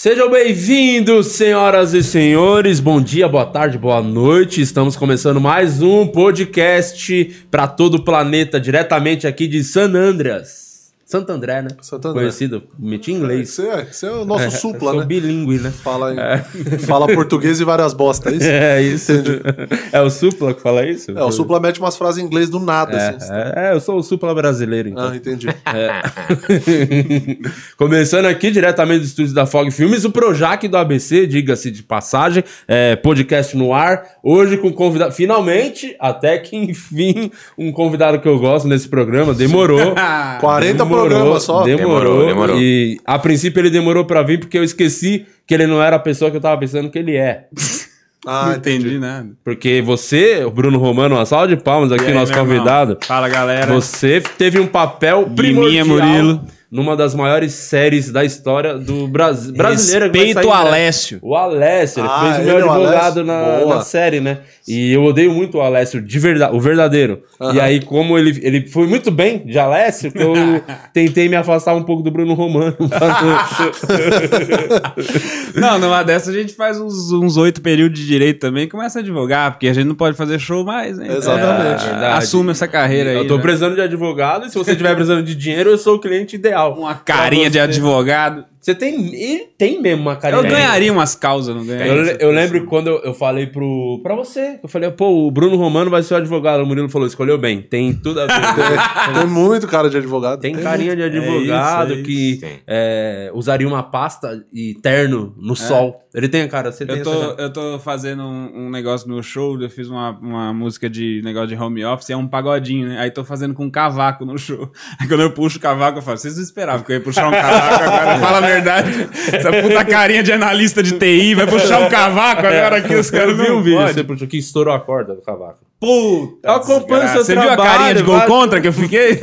Sejam bem-vindos, senhoras e senhores. Bom dia, boa tarde, boa noite. Estamos começando mais um podcast para todo o planeta, diretamente aqui de San Andreas. Santo André, né? Santo André. Conhecido, meti em inglês. Você é, você é o nosso supla, sou né? bilíngue, né? Fala, fala português e várias bostas, é isso? É isso. Entendi. É o Supla que fala isso? É, o supla mete umas frases em inglês do nada, assim. É, é, eu sou o Supla brasileiro, então. Ah, entendi. Começando aqui diretamente do estúdio da Fog Filmes, o Projac do ABC, diga-se de passagem, é, podcast no ar. Hoje com convidado, finalmente, até que enfim, um convidado que eu gosto nesse programa. Demorou. 40 programas só. Demorou, Demorou, demorou. E a princípio ele demorou pra vir porque eu esqueci que ele não era a pessoa que eu tava pensando que ele é. Ah, entendi. nada. Porque você, o Bruno Romano, uma salva de palmas aqui, aí, nosso meu irmão? convidado. Fala, galera. Você teve um papel primordial Murilo. Numa das maiores séries da história do Brasil. Brasileira Respeito sair, o né? Alessio. O Alessio, ele Ah, fez o meu é advogado na, na série, né? E eu odeio muito o Alessio, de verdade, o verdadeiro. Aham. E aí, como ele, ele foi muito bem de Alessio, que eu tentei me afastar um pouco do Bruno Romano. Não, numa dessa a gente faz uns oito períodos de direito também e começa a advogar, porque a gente não pode fazer show mais, né? Exatamente. É. Assume essa carreira aí. eu tô né? precisando de advogado, e se você estiver precisando de dinheiro, eu sou o cliente ideal. Uma carinha de advogado. Você tem. Ele tem mesmo uma carinha. Eu ganharia umas causas, não ganharia? Eu, eu lembro quando eu, eu falei pro, pra você, eu falei, pô, o Bruno Romano vai ser o advogado. O Murilo falou, escolheu bem, tem tudo a ver. Tem, tem muito cara de advogado. tem carinha de advogado É isso, é que isso. Tem. é, usaria uma pasta e terno no sol. Ele tem a cara, você tem Eu essa tô, cara. eu tô fazendo um, um negócio no show, eu fiz uma, uma música de negócio de home office, é um pagodinho, né? Aí tô fazendo com cavaco no show. Aí quando eu puxo o cavaco, eu falo, vocês não esperavam que eu ia puxar um cavaco agora? Fala a verdade. Essa puta carinha de analista de TI vai puxar um cavaco agora aqui, os caras Eu vi não o vídeo, você puxou que estourou a corda do cavaco. Puta desgraça. seu Você viu a trabalho, carinha de gol vai- contra que eu fiquei?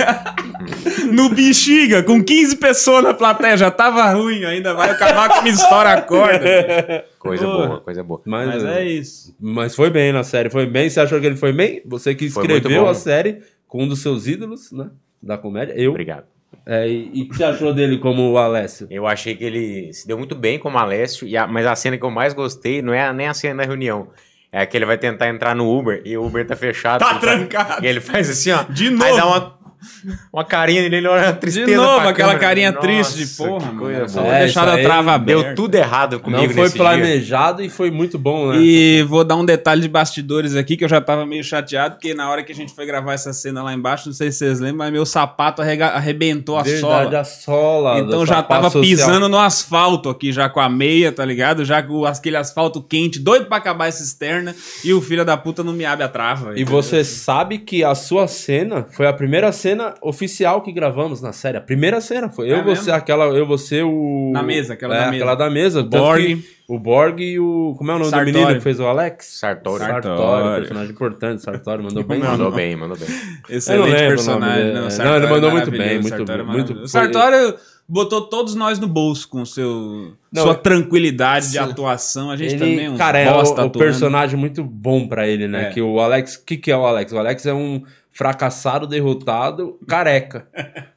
no bexiga, com 15 pessoas na plateia, já tava ruim, ainda vai o cavaco me estoura a corda. Coisa Porra. boa, coisa boa. Mas, Mas é isso. mas foi bem na série, foi bem. Você achou que ele foi bem? Você que escreveu bom. a série com um dos seus ídolos, né? Da comédia. Eu. Obrigado. É, e, o que você achou dele como o Alessio? Eu achei que ele se deu muito bem como Alessio, e a- mas a cena que eu mais gostei não é nem a cena da reunião. É que ele vai tentar entrar no Uber e o Uber tá fechado. Tá trancado. E ele faz assim, ó. De Aí novo. dá uma, uma carinha nele, ele olha a tristeza. De novo, aquela câmera. carinha Nossa, triste de porra, mano. coisa Só É, a trava aberta. Deu tudo errado comigo Não foi nesse dia. planejado e foi muito bom, né? E vou dar um detalhe de bastidores aqui, que eu já tava meio chateado, porque na hora que a gente foi gravar essa cena lá embaixo, não sei se vocês lembram, mas meu sapato arrebentou a Verdade, sola. a sola. Então já tava social. pisando no asfalto aqui, já com a meia, tá ligado? Já com aquele asfalto quente, doido pra acabar essa externa, e o filho da puta não me abre a trava. E você sabe que a sua cena foi a primeira cena oficial que gravamos na série. A primeira cena foi eu, É você, mesmo? aquela, eu, você, o. Na mesa, aquela é, da mesa. Aquela da mesa. Borg. O Borg e o. Como é o nome Sartori. do menino que fez o Alex? Sartori. Sartori, Sartori. personagem importante. Sartori mandou bem. Mandou bem, mandou bem. Eu não Excelente lembro o personagem. nome dele. Não, Não, ele mandou é muito bem, muito Sartori é bem, muito- foi- Sartori botou todos nós no bolso com seu, Não, sua é- tranquilidade de atuação. A gente também é um cara, é bosta o, o atuando. personagem muito bom pra ele, né? É. Que o Alex. O que, que é o Alex? O Alex é um fracassado, derrotado, careca.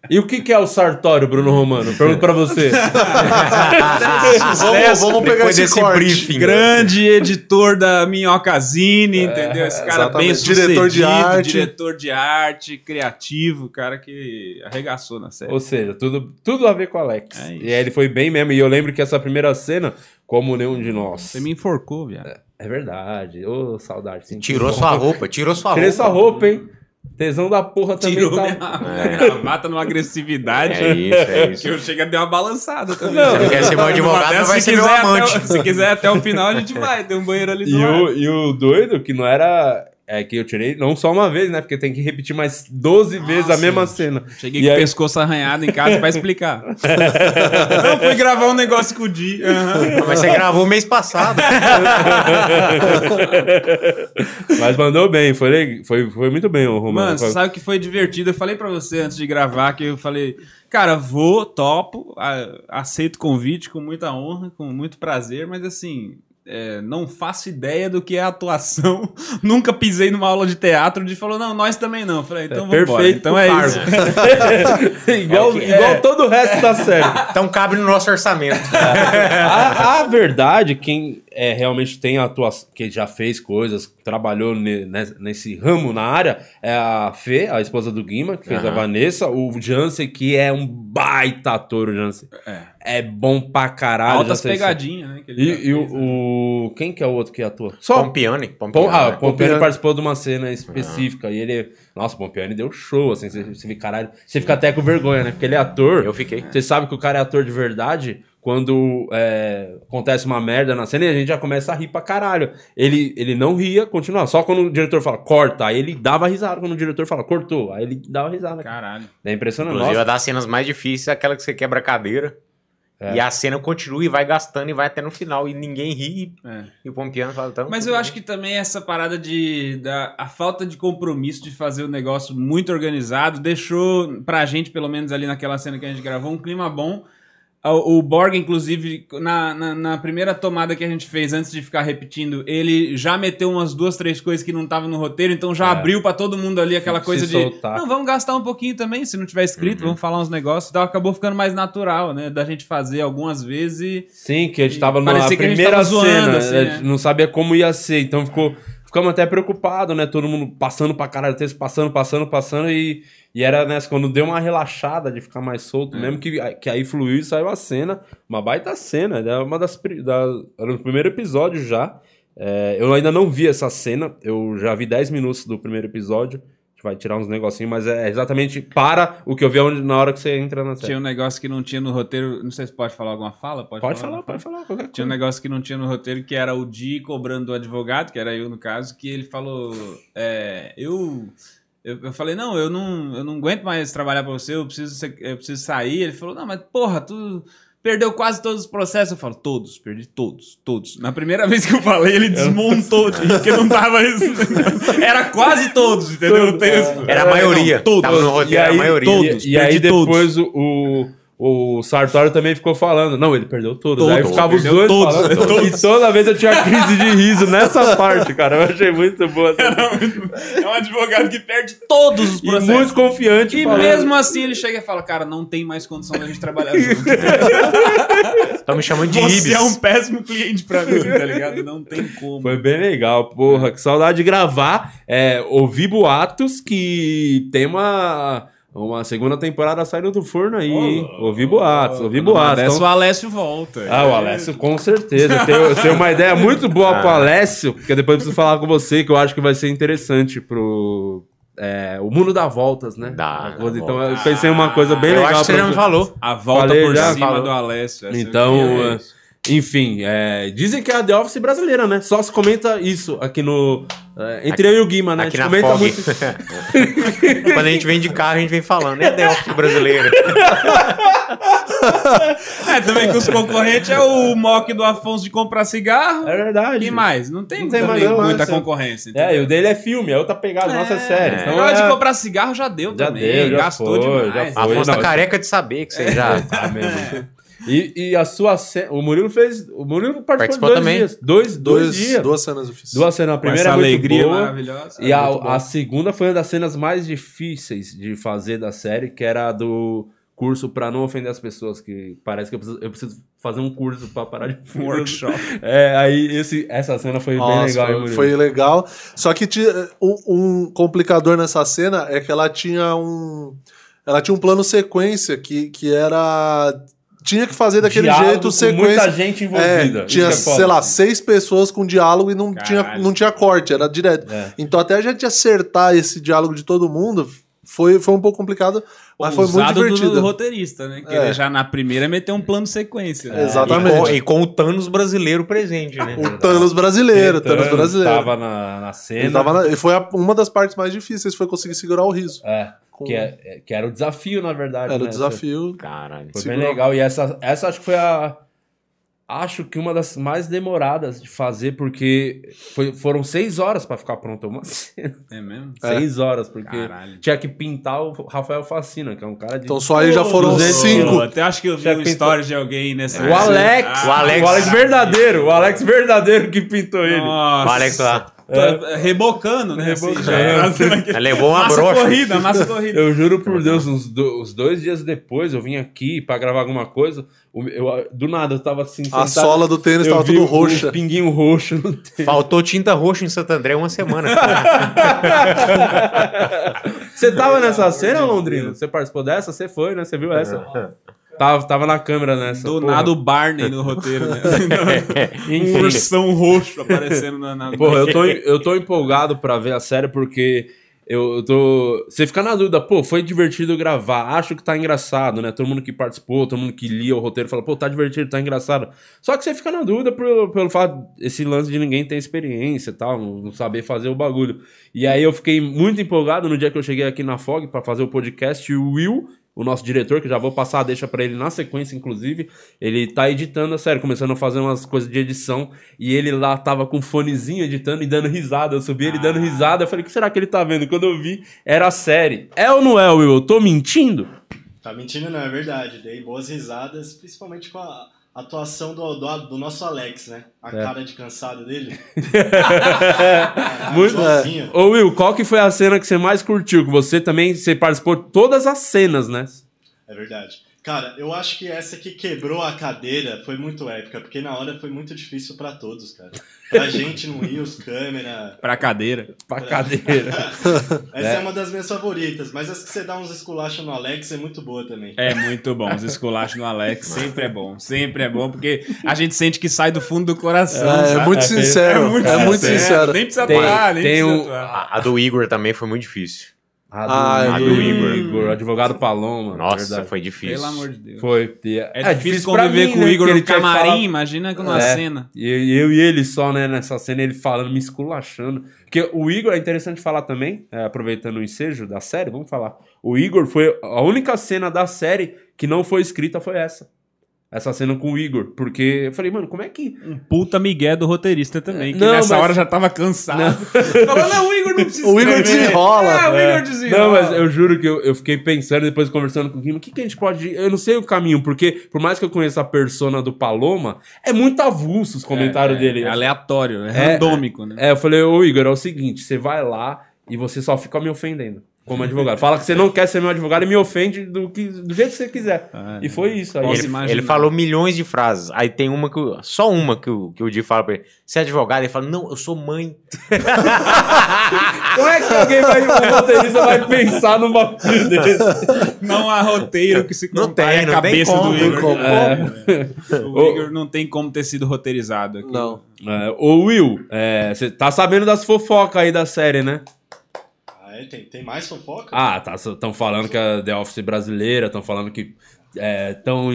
E o que, que é o Sartório, Bruno Romano? Pergunto pra você. Vamos, vamos pegar Depois esse corte. briefing. Grande editor da Minhocazine, entendeu? Esse cara bem sucedido, Diretor de arte. diretor de arte, criativo, cara que arregaçou na série. Ou seja, tudo, tudo a ver com o Alex. É e aí ele foi bem mesmo. E eu lembro que essa primeira cena, como nenhum de nós. Você me enforcou, viado. É verdade. Ô, saudade. sim. Tirou sua roupa, tirou sua Tirei roupa. sua roupa, hein? Tesão da porra também Tirou tá. minha mata numa agressividade. É isso, é Que isso. eu chego a dar uma balançada também. Não, Se quer ser meu advogado, não vai se ser meu quiser até o- amante. se quiser até o final, a gente vai. Tem um banheiro ali do E lado. o, e o doido, que não era. É que eu tirei não só uma vez, né? Porque tem que repetir mais 12 vezes a mesma cena. Cheguei E com o aí- pescoço arranhado em casa pra explicar. Não, fui gravar um negócio com o Di. Aham. Mas você gravou mês passado. Mas mandou bem, foi, foi, foi muito bem o Romano. Mano, você sabe o que foi divertido? Eu falei pra você antes de gravar que eu falei, cara, vou, topo, aceito o convite com muita honra, com muito prazer, mas assim, é, não faço ideia do que é atuação. Nunca pisei numa aula de teatro. De falou, não, nós também não. Falei, então vamos embora. perfeito Então é cargo. isso. igual É o que- igual é. todo o resto da série. Então cabe no nosso orçamento. a, a verdade, quem é, realmente tem atuação, que já fez coisas, trabalhou ne- ne- nesse ramo na área, é a Fê, a esposa do Guima, que fez a. Vanessa, o Jansen, que é um baita ator, o Jansen. É. É bom pra caralho. Altas Jansen. pegadinhas, né? que ele já E, e o, fez, né? o- Quem que é o outro que atua? Só. Pompiani. Pom, Pompiani. ah, né? o Pompiani Pompiani. participou de uma cena específica e ele. Nossa, o Pompiani deu show, assim. Você, você vê, caralho. Você fica até com vergonha, né? Porque ele é ator. Eu fiquei. Você sabe que o cara é ator de verdade quando é, acontece uma merda na cena e a gente já começa a rir pra caralho. Ele, ele não ria, continua. Só quando o diretor fala corta, aí ele dava risada. Quando o diretor fala cortou, aí ele dava risada. Caralho. É impressionante. Inclusive, Nossa, uma das cenas mais difíceis é aquela que você quebra a cadeira. É. E a cena continua e vai gastando e vai até no final. E ninguém ri. É. E o Pompiano fala então. Mas eu acho que também essa parada de. Da, a falta de compromisso de fazer o negócio muito organizado deixou pra gente, pelo menos ali naquela cena que a gente gravou, um clima bom. O, o Borg, inclusive, na, na, na primeira tomada que a gente fez, antes de ficar repetindo, ele já meteu umas duas, três coisas que não estavam no roteiro, então já É. abriu pra todo mundo ali aquela coisa de. soltar. Não, vamos gastar um pouquinho também, se não tiver escrito, Uhum. vamos falar uns negócios. Então acabou ficando mais natural, né? Da gente fazer algumas vezes e. Sim, que a gente tava na Parecia que a gente primeira tava zoando, cena, assim, a né? gente não sabia como ia ser, então ficou, ficamos até preocupados, né? Todo mundo passando pra caralho, texto passando, passando, passando, e, e era nessa, quando deu uma relaxada de ficar mais solto, É. mesmo que, que aí fluiu e saiu a cena, uma baita cena, era uma das, da, era no primeiro episódio já, É, eu ainda não vi essa cena, eu já vi 10 minutos do primeiro episódio, gente vai tirar uns negocinhos, mas é exatamente para o que eu vi onde- na hora que você entra na série. Tinha um negócio que não tinha no roteiro. Não sei se pode falar alguma fala. Pode, Pode falar, falar, pode falar, Tinha um coisa. negócio que não tinha no roteiro, que era o Di cobrando do advogado, que era eu no caso, que ele falou: é, eu, eu. eu falei, não, eu não, eu não aguento mais trabalhar pra você, eu preciso, eu preciso sair. Ele falou, não, mas porra, tu perdeu quase todos os processos. Eu falo, todos, perdi todos, todos. Na primeira vez que eu falei, ele desmontou, porque não tava isso. Era quase todos, entendeu? O texto. Era a maioria. Não, todos. Tava no roteiro, E era a aí, maioria. todos. E, e aí perdi todos. depois o, o, Sartori também ficou falando. Não, ele perdeu todos. Todos, aí ficava os dois todos, falando. todos. E toda vez eu tinha crise de riso nessa parte, cara. Eu achei muito boa. É um advogado que perde todos os E processos. muito confiante. E falando. mesmo assim ele chega e fala, cara, não tem mais condição da gente trabalhar junto. Estão me chamando de Você Ibis. é um péssimo cliente pra mim, tá ligado? Não tem como. Foi bem legal, porra. Que saudade de gravar. É, ouvi boatos que tem uma, uma segunda temporada saindo do forno aí. hein? ouvi boatos, ouvi boatos. Então- o Alessio volta. Ah, o Alessio, com certeza. Eu tenho, eu tenho uma ideia muito boa pro Alessio, que depois eu preciso falar com você, que eu acho que vai ser interessante pro. é, o mundo dá voltas, né? Dá, coisa- dá então eu voltas. pensei em uma coisa bem Eu legal. acho que você já me falou. A volta Falei por já, cima falou. do Alessio. essa Então, é. Enfim, é, dizem que é a The Office brasileira, né? Só se comenta isso aqui no. é, entre eu e o Guima, né? Aqui a na gente comenta FOG. muito. Quando a gente vem de carro, a gente vem falando. É The Office brasileiro. É, também que os concorrentes é o mock do Afonso de comprar cigarro. É verdade. E mais? Não tem, Não tem também mais, não, muita concorrência. É, e o dele é filme, é outra pegada, nossa é série. É, Então na hora é- de comprar cigarro já deu Já também. deu, já gastou foi, demais. já foi. Afonso tá não, careca de saber que você já. Tá mesmo. E, e a sua cena. O Murilo fez. O Murilo participou, Participou de dois também. dias. Dois, dois, Dois, dias. duas cenas eu fiz. Duas cenas. A primeira é muito alegria boa. maravilhosa. E É a, bom. a segunda foi uma das cenas mais difíceis de fazer da série, que era a do curso pra não ofender as pessoas, que parece que eu preciso, eu preciso fazer um curso pra parar de Um workshop. É, aí esse, essa cena foi bem Nossa, legal, hein, foi, foi legal. Só que tinha um, um complicador nessa cena é que ela tinha um. Ela tinha um plano sequência que, que era. Tinha que fazer daquele Diálogo jeito com sequência. muita gente envolvida. É, tinha, é sei lá, seis pessoas com diálogo e não tinha, não tinha corte, era direto. É. Então, até a gente acertar esse diálogo de todo mundo foi, foi um pouco complicado, mas foi muito Ousado do- divertido. do roteirista, né? Que É. ele já na primeira meteu um plano sequência. né? Exatamente. E com, e com o Thanos brasileiro presente, né? O Thanos brasileiro, o Thanos Thanos brasileiro. Tava na, na cena. Ele tava na- e foi a- uma das partes mais difíceis, foi conseguir segurar o riso. É, Com- que, é- é- que era o desafio, na verdade. Era o né? desafio. Caralho. Foi Segurou. bem legal. E essa, essa acho que foi a. acho que uma das mais demoradas de fazer, porque foi- foram seis horas pra ficar pronta uma cena. É mesmo? Seis horas, porque Caralho. tinha que pintar o Rafael Facina, que é um cara de. Então só aí já foram 200 cinco. Até acho que eu vi um pintou- story de alguém nesse. O Alex, O Alex. o Alex verdadeiro, o Alex verdadeiro que pintou ele. Nossa. O Alex lá. Tô Rebocando, né? assim, Rebocando. já. Fazendo aquele- Ela levou uma Massa brocha. corrida, massa corrida. Eu juro por Deus, uns, do- uns dois dias depois eu vim aqui pra gravar alguma coisa. eu- do nada eu tava assim. A sentado, sola do tênis eu tava vi tudo roxa. Um pinguinho roxo no tênis. Faltou tinta roxa em Santo André uma semana. Você tava nessa cena, Londrino? Você participou dessa? Você foi, né? Você viu essa? Tava, tava na câmera nessa. Do porra. nada o Barney no roteiro, né? um ursão roxo aparecendo na. na... Porra, eu tô, eu tô empolgado pra ver a série porque eu, eu tô. Você fica na dúvida, pô, foi divertido gravar, acho que tá engraçado, né? Todo mundo que participou, todo mundo que lia o roteiro fala, pô, tá divertido, tá engraçado. Só que você fica na dúvida pelo, pelo fato esse lance de ninguém ter experiência e tal, não, saber fazer o bagulho. E aí eu fiquei muito empolgado no dia que eu cheguei aqui na FOG pra fazer o podcast o Will. O nosso diretor, que já vou passar a deixa pra ele na sequência, inclusive, ele tá editando a série, começando a fazer umas coisas de edição, e ele lá tava com um fonezinho editando e dando risada. Eu subi ele dando risada, eu falei, o que será que ele tá vendo? Quando eu vi, era a série. É ou não é, Will? Eu tô mentindo? Tá mentindo não, é verdade. Dei boas risadas, principalmente com a atuação do, do, do nosso Alex, né? A É. cara de cansado dele. Muito- igualzinho. Ô Will, qual que foi a cena que você mais curtiu? Que você também, você participou de todas as cenas, né? É verdade. Cara, eu acho que essa que quebrou a cadeira foi muito épica, porque na hora foi muito difícil pra todos, cara. Pra gente no Rios, câmera. Pra cadeira. Pra cadeira. Essa é. uma das minhas favoritas, mas as que você dá uns esculachos no Alex é muito boa também. É muito bom. Os esculachos no Alex sempre é bom. Sempre é bom, porque a gente sente que sai do fundo do coração. É, é muito É, sincero. É muito, sincero. Nem precisa Tem- atuar, nem tem precisa atuar. A, a do Igor também foi muito difícil. A Ah, do, é do Igor. advogado Paloma. Nossa, verdade. foi difícil. Pelo amor de Deus. Foi. É, difícil pra conviver mim, com né, o Igor que no camarim, falar- imagina numa É. cena. E eu e ele só, né, nessa cena, ele falando, me esculachando. Porque o Igor, é interessante falar também, é, aproveitando o ensejo da série, vamos falar. O Igor foi a única cena da série que não foi escrita foi essa. Essa cena com o Igor. Porque eu falei, mano, como é que. Um puta migué do roteirista também, que Não, nessa mas- hora já tava cansado. Falou, não, o Igor não precisa O Igor desenrola. Ah, o É. Igor desenrola. Não, mas eu juro que eu, eu fiquei pensando, depois conversando com o Kim, o que, que a gente pode. Eu não sei o caminho, porque por mais que eu conheça a persona do Paloma, é muito avulso os comentários é, dele. É aleatório, é, É, randômico, né? É, eu falei, ô Igor, é o seguinte, você vai lá e você só fica me ofendendo como advogado. Fala que você não quer ser meu advogado e me ofende do, que, do jeito que você quiser. Ah, e foi isso. Aí ele-. Ele falou milhões de frases. Aí tem uma que. o- Só uma que o, que o Di fala pra ele. Você é advogado? Ele fala, não, eu sou mãe. Como é que alguém vai, um roteirista vai pensar num bagulho desse? Não há roteiro que se Não tem, à não tem cabeça como, do Igor. como. É. O Igor não tem como ter sido roteirizado aqui. Não. É, ô Will, é, você tá sabendo das fofocas aí da série, né? É? Tem, tem mais fofoca? Ah, tá. Estão falando que a The Office brasileira, estão falando que estão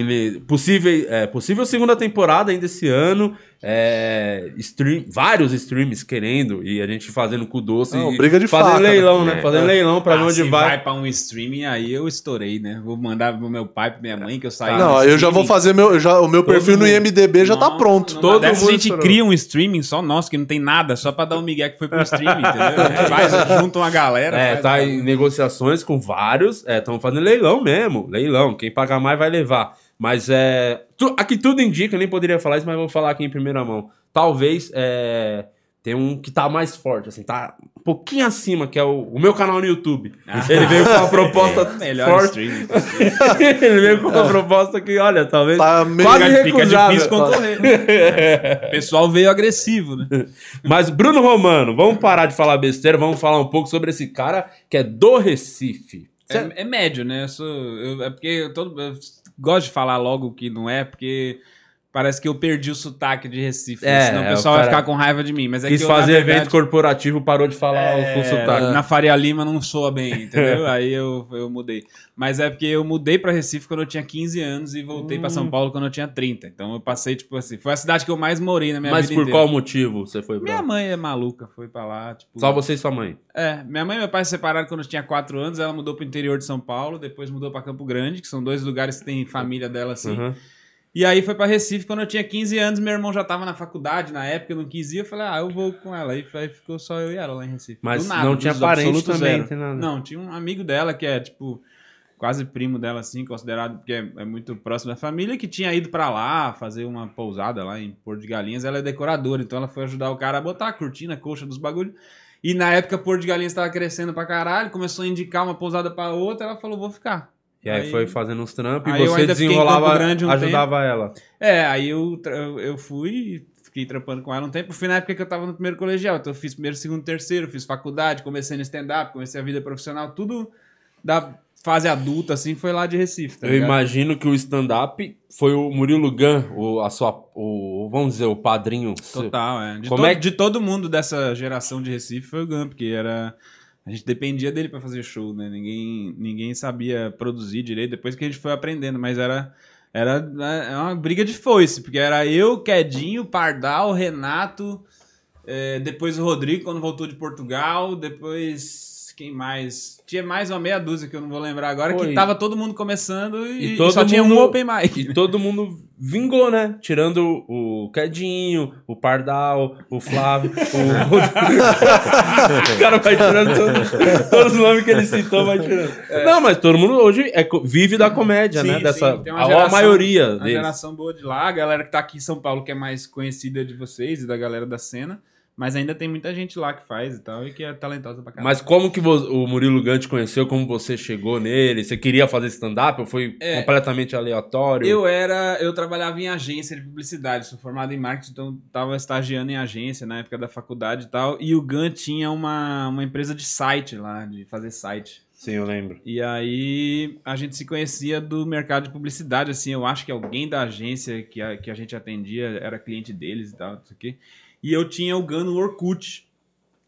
possível, é, possível segunda temporada ainda esse ano. É, stream, vários streams querendo e a gente fazendo com o doce Não, e briga de fazendo faca, leilão, né? né? Fazendo leilão pra ver Ah, onde se vai. vai pra um streaming, aí eu estourei, né? Vou mandar pro meu pai, pra minha mãe, que eu saí. Não, no eu já vou fazer meu. eu já- o meu Todo perfil no mundo. IMDB já tá pronto. não, Todo mundo a gente estourou. cria um streaming só nosso, que não tem nada, só pra dar um migué que foi pro streaming, entendeu? A gente faz, junta uma galera. É, tá em negociações com vários. Estão fazendo leilão mesmo. Leilão. Quem pagar mais vai levar. Mas é. tu- aqui tudo indica, eu nem poderia falar isso, mas vou falar aqui em primeira mão. Talvez é, tem um que tá mais forte, assim, tá um pouquinho acima, que é o, o meu canal no YouTube. Ele veio com uma proposta É, melhor forte. streaming. Ele veio com uma proposta que, olha, talvez. Tá meio- quase Fica, fica recusável. difícil concorrer. O pessoal veio agressivo, né? Mas, Bruno Romano, vamos parar de falar besteira, vamos falar um pouco sobre esse cara que é do Recife. É, é médio, né? Eu sou, eu- é porque eu, todo, eu gosto de falar logo que não é, porque parece que eu perdi o sotaque de Recife. É, senão o é, pessoal o vai ficar com raiva de mim. Mas é Quis que eu, fazer verdade, evento corporativo, parou de falar É, com sotaque. Na Faria Lima não soa bem, entendeu? Aí eu, eu mudei. Mas é porque eu mudei pra Recife quando eu tinha 15 anos e voltei pra Hum. São Paulo quando eu tinha 30. Então eu passei, tipo assim, foi a cidade que eu mais morei na minha Mas vida por inteira. qual motivo você foi pra Minha mãe é maluca, foi pra lá, tipo... Só você e sua mãe. É, minha mãe e meu pai se separaram quando eu tinha 4 anos, ela mudou pro interior de São Paulo, depois mudou pra Campo Grande, que são dois lugares que tem família dela assim. Uhum. E aí foi pra Recife quando eu tinha 15 anos, meu irmão já tava na faculdade na época, eu não quis ir, eu falei, ah, eu vou com ela. Aí aí ficou só eu e ela lá em Recife. Mas nada, não tinha parente também, nada. Não, tinha um amigo dela que é, tipo, quase primo dela, assim, considerado, porque é, é muito próximo da família, que tinha ido pra lá fazer uma pousada lá em Porto de Galinhas. Ela é decoradora, então ela foi ajudar o cara a botar a cortina, a coxa dos bagulhos. E na época Porto de Galinhas tava crescendo pra caralho, começou a indicar uma pousada pra outra, ela falou, vou ficar. E aí, Aí- foi fazendo uns trampos e você desenrolava, um ajudava ela. É, aí eu, eu, fui, fiquei trampando com ela um tempo. Fui na época que eu tava no primeiro colegial. Então eu fiz primeiro, segundo, terceiro, fiz faculdade, comecei no stand-up, comecei a vida profissional, tudo da fase adulta, assim, foi lá de Recife. Tá Eu ligado? imagino que o stand-up foi o Murilo Gun, o, a sua, o, vamos dizer, o padrinho. Total, é. De, Como to- é de todo mundo dessa geração de Recife foi o Gun, porque era. A gente dependia dele pra fazer show, né? Ninguém, ninguém sabia produzir direito, depois que a gente foi aprendendo, mas era. Era é uma briga de foice, porque era eu, Quedinho, Pardal, Renato, é, depois o Rodrigo, quando voltou de Portugal, depois. Quem mais? Tinha mais uma meia dúzia que eu não vou lembrar agora, Pô, que tava todo mundo começando e, E todo só tinha um mundo- open mic. E todo mundo vingou, né? Tirando o Quedinho, o Pardal, o Flávio, o... o cara vai tirando todos, todos os nomes que ele citou, vai tirando. Não, mas todo mundo hoje é co- vive da comédia, Sim, né? Dessa, sim, tem a, uma a geração- maioria Uma deles. geração boa de lá, a galera que tá aqui em São Paulo, que é mais conhecida de vocês e da galera da cena. Mas ainda tem muita gente lá que faz e tal, e que é talentosa pra caralho. Mas como que o Murilo Gant conheceu? Como você chegou nele? Você queria fazer stand-up ou foi É. completamente aleatório? Eu era. Eu trabalhava em agência de publicidade, sou formado em marketing, então tava estagiando em agência na época da faculdade e tal. E o Gun tinha uma, uma empresa de site lá, de fazer site. Sim, eu lembro. E aí a gente se conhecia do mercado de publicidade, assim, eu acho que alguém da agência que a, que a gente atendia era cliente deles e tal, não sei o quê. E eu tinha o Gun no Orkut.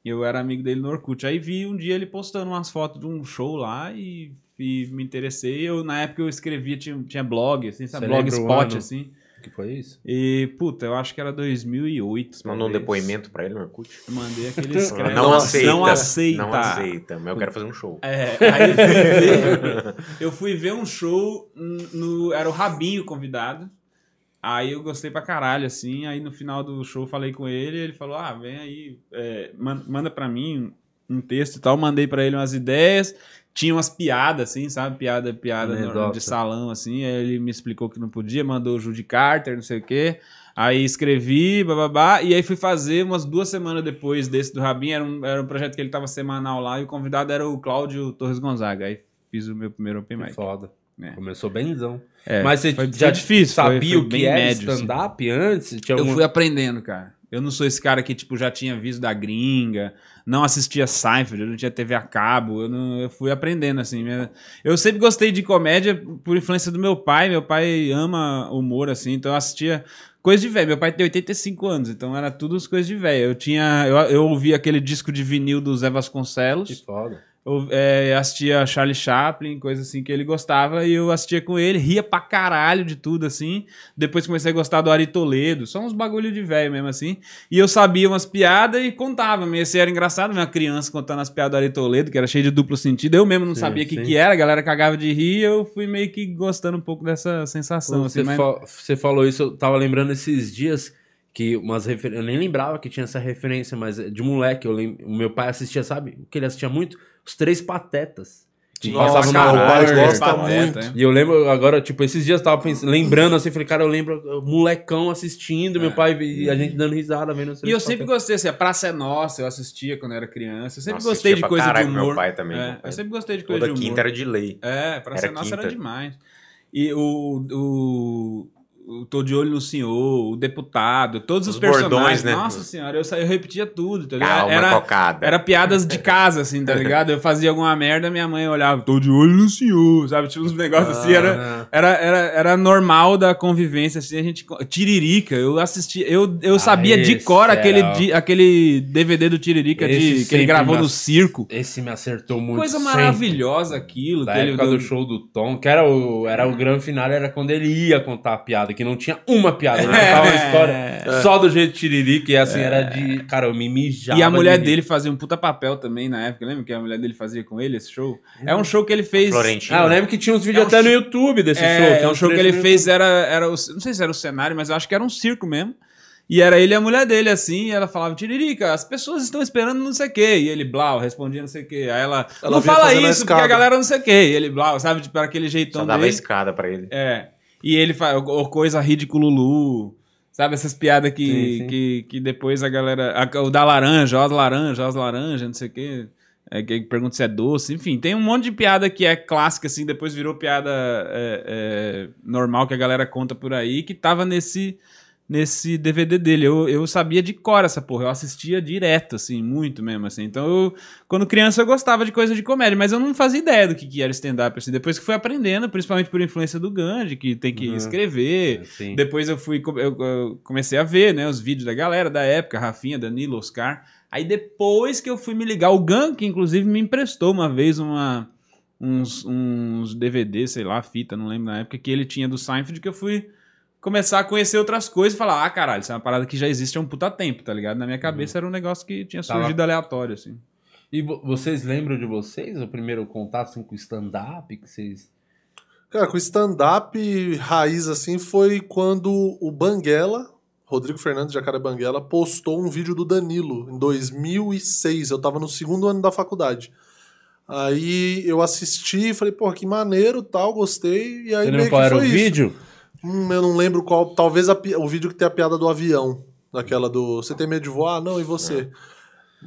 Eu era amigo dele no Orkut. Aí vi um dia ele postando umas fotos de um show lá e, e me interessei. Eu, na época eu escrevia, tinha, tinha blog, assim, sabe? Você Blogspot, assim. que foi isso? E, puta, eu acho que era 2008. Você mandou um depoimento pra ele no Orkut? Eu mandei aqueles Não, não aceita. Não aceita. Não aceita. Mas eu quero fazer um show. É, aí eu fui ver, eu fui ver um show no. Era o Rabinho convidado. Aí eu gostei pra caralho, assim. Aí no final do show eu falei com ele. Ele falou: Ah, vem aí, é, man- manda pra mim um texto e tal. Mandei pra ele umas ideias. Tinha umas piadas, assim, sabe? Piada, piada no- de salão, assim. Aí ele me explicou que não podia, mandou o Judy Carter, não sei o quê. Aí escrevi, bababá, e aí fui fazer umas duas semanas depois desse do Rabin. Era um, era um projeto que ele tava semanal lá, e o convidado era o Cláudio Torres Gonzaga. Aí fiz o meu primeiro open Que mic. foda. É. Começou benzão. É, Mas você foi- já foi difícil, foi- sabia foi o que era assim. stand-up antes? Tinha Eu algum- fui aprendendo, cara. Eu não sou esse cara que, tipo, já tinha visto da gringa, não assistia Seinfeld, eu não tinha TV a cabo, eu, não, eu fui aprendendo, assim. Minha- Eu sempre gostei de comédia por influência do meu pai, meu pai ama humor, assim, então eu assistia coisa de velho. Meu pai tem 85 anos, então era tudo as coisas de velho. Eu tinha, eu, eu ouvia aquele disco de vinil do Zé Que Vasconcelos, foda. Eu é, assistia Charlie Chaplin, coisa assim que ele gostava, e eu assistia com ele, ria pra caralho de tudo, assim. Depois comecei a gostar do Ari Toledo, só uns bagulho de velho mesmo, assim. E eu sabia umas piadas e contava. Assim, era engraçado ver uma criança contando as piadas do Ari Toledo, que era cheio de duplo sentido. Eu mesmo não Sim, sabia o que, que era, a galera cagava de rir, eu fui meio que gostando um pouco dessa sensação, Você, assim. Mas... fa- você falou isso, eu tava lembrando esses dias que umas referências. Eu nem lembrava que tinha essa referência, mas de moleque, eu lem... o meu pai assistia, sabe? O que ele assistia muito? Os Três Patetas. Que Nossa, passavam na cara, o pai Warner. gosta Pateta, muito. hein? E eu lembro agora, tipo, esses dias eu tava pensando, lembrando assim, falei, cara, eu lembro o molecão assistindo, meu pai e a gente dando risada, vendo É. E eu sempre gostei, assim, a Praça é Nossa, eu assistia quando eu era criança. Eu sempre Nossa, gostei de pra coisa de caralho com humor. meu pai também, É, meu pai. eu sempre gostei de coisa Toda de humor. quinta era de lei. É, Praça Era Nossa era quinta. demais. E o, o, o Tô de Olho no Senhor, o Deputado, todos os, Os personagens. bordões, né? Nossa senhora, eu, eu repetia tudo, tá ligado? Calma, Era, cocada. era piadas de casa, assim, tá ligado? Eu fazia alguma merda, minha mãe olhava, tô de olho no senhor, sabe? Tinha uns negócios assim, era, Ah, era, era, era normal da convivência, assim, a gente... Tiririca, eu assistia, eu, eu sabia de cor aquele, di- aquele DVD do Tiririca de, que ele gravou no circo. Esse me acertou muito. Coisa sempre. maravilhosa aquilo. Da ele- época do show do Tom, que era o, era o grande final, era quando ele ia contar a piada, que não tinha uma piada. Ele contava uma história só do jeito tiririca e assim, era de. Cara, eu me mijava. E a mulher de dele fazia um puta papel também na época. Lembra que a mulher dele fazia com ele esse show? É um show que ele fez. Florentino. Ah, eu lembro que tinha uns vídeos É um até no YouTube desse é, show. É um show que ele fez, era, era. o- Não sei se era o cenário, mas eu acho que era um circo mesmo. E era ele e a mulher dele, assim, e ela falava, Tiririca, as pessoas estão esperando não sei o quê. E ele, Blau, respondia não sei o quê. Aí ela, Ela não fala isso, porque a galera não sei o quê. E ele, Blau, sabe, tipo, aquele jeitão Só dava dele. escada pra ele. É. E ele faz o coisa ridículo Lulu. Sabe essas piadas que, Sim, sim. Que, que depois a galera. a- o da laranja, ó, as laranja, ó, as laranja, não sei o quê. É, que pergunta se é doce. Enfim, tem um monte de piada que é clássica, assim, depois virou piada é, é, normal que a galera conta por aí, que tava nesse, nesse DVD dele. Eu, eu sabia de cor essa porra. Eu assistia direto, assim, muito mesmo, assim. Então, eu, quando criança, eu gostava de coisa de comédia, mas eu não fazia ideia do que, que era stand-up, assim. Depois que fui aprendendo, principalmente por influência do Gandhi, que tem que Uhum. escrever. Sim. Depois eu fui, eu, eu comecei a ver, né, os vídeos da galera da época, Rafinha, Danilo, Oscar. Aí depois que eu fui me ligar, o Gan, que inclusive me emprestou uma vez uma, uns, uns DVD, sei lá, fita, não lembro na época, que ele tinha do Seinfeld, que eu fui começar a conhecer outras coisas e falar, ah, caralho, isso é uma parada que já existe há um puta tempo, tá ligado? Na minha cabeça era um negócio que tinha Tava- surgido aleatório, assim. E vo- vocês lembram de vocês? O primeiro contato assim, com o stand-up que vocês. Cara, com stand-up raiz assim foi quando o Banguela, Rodrigo Fernandes de Jacaré Banguela, postou um vídeo do Danilo em 2006. Eu tava no segundo ano da faculdade. Aí eu assisti e falei, pô, que maneiro, tal, gostei. E aí Você meio que era o foi isso. vídeo? Hum, eu não lembro qual. Talvez a o vídeo que tem a piada do avião. Daquela do. Você tem medo de voar? Não, e você?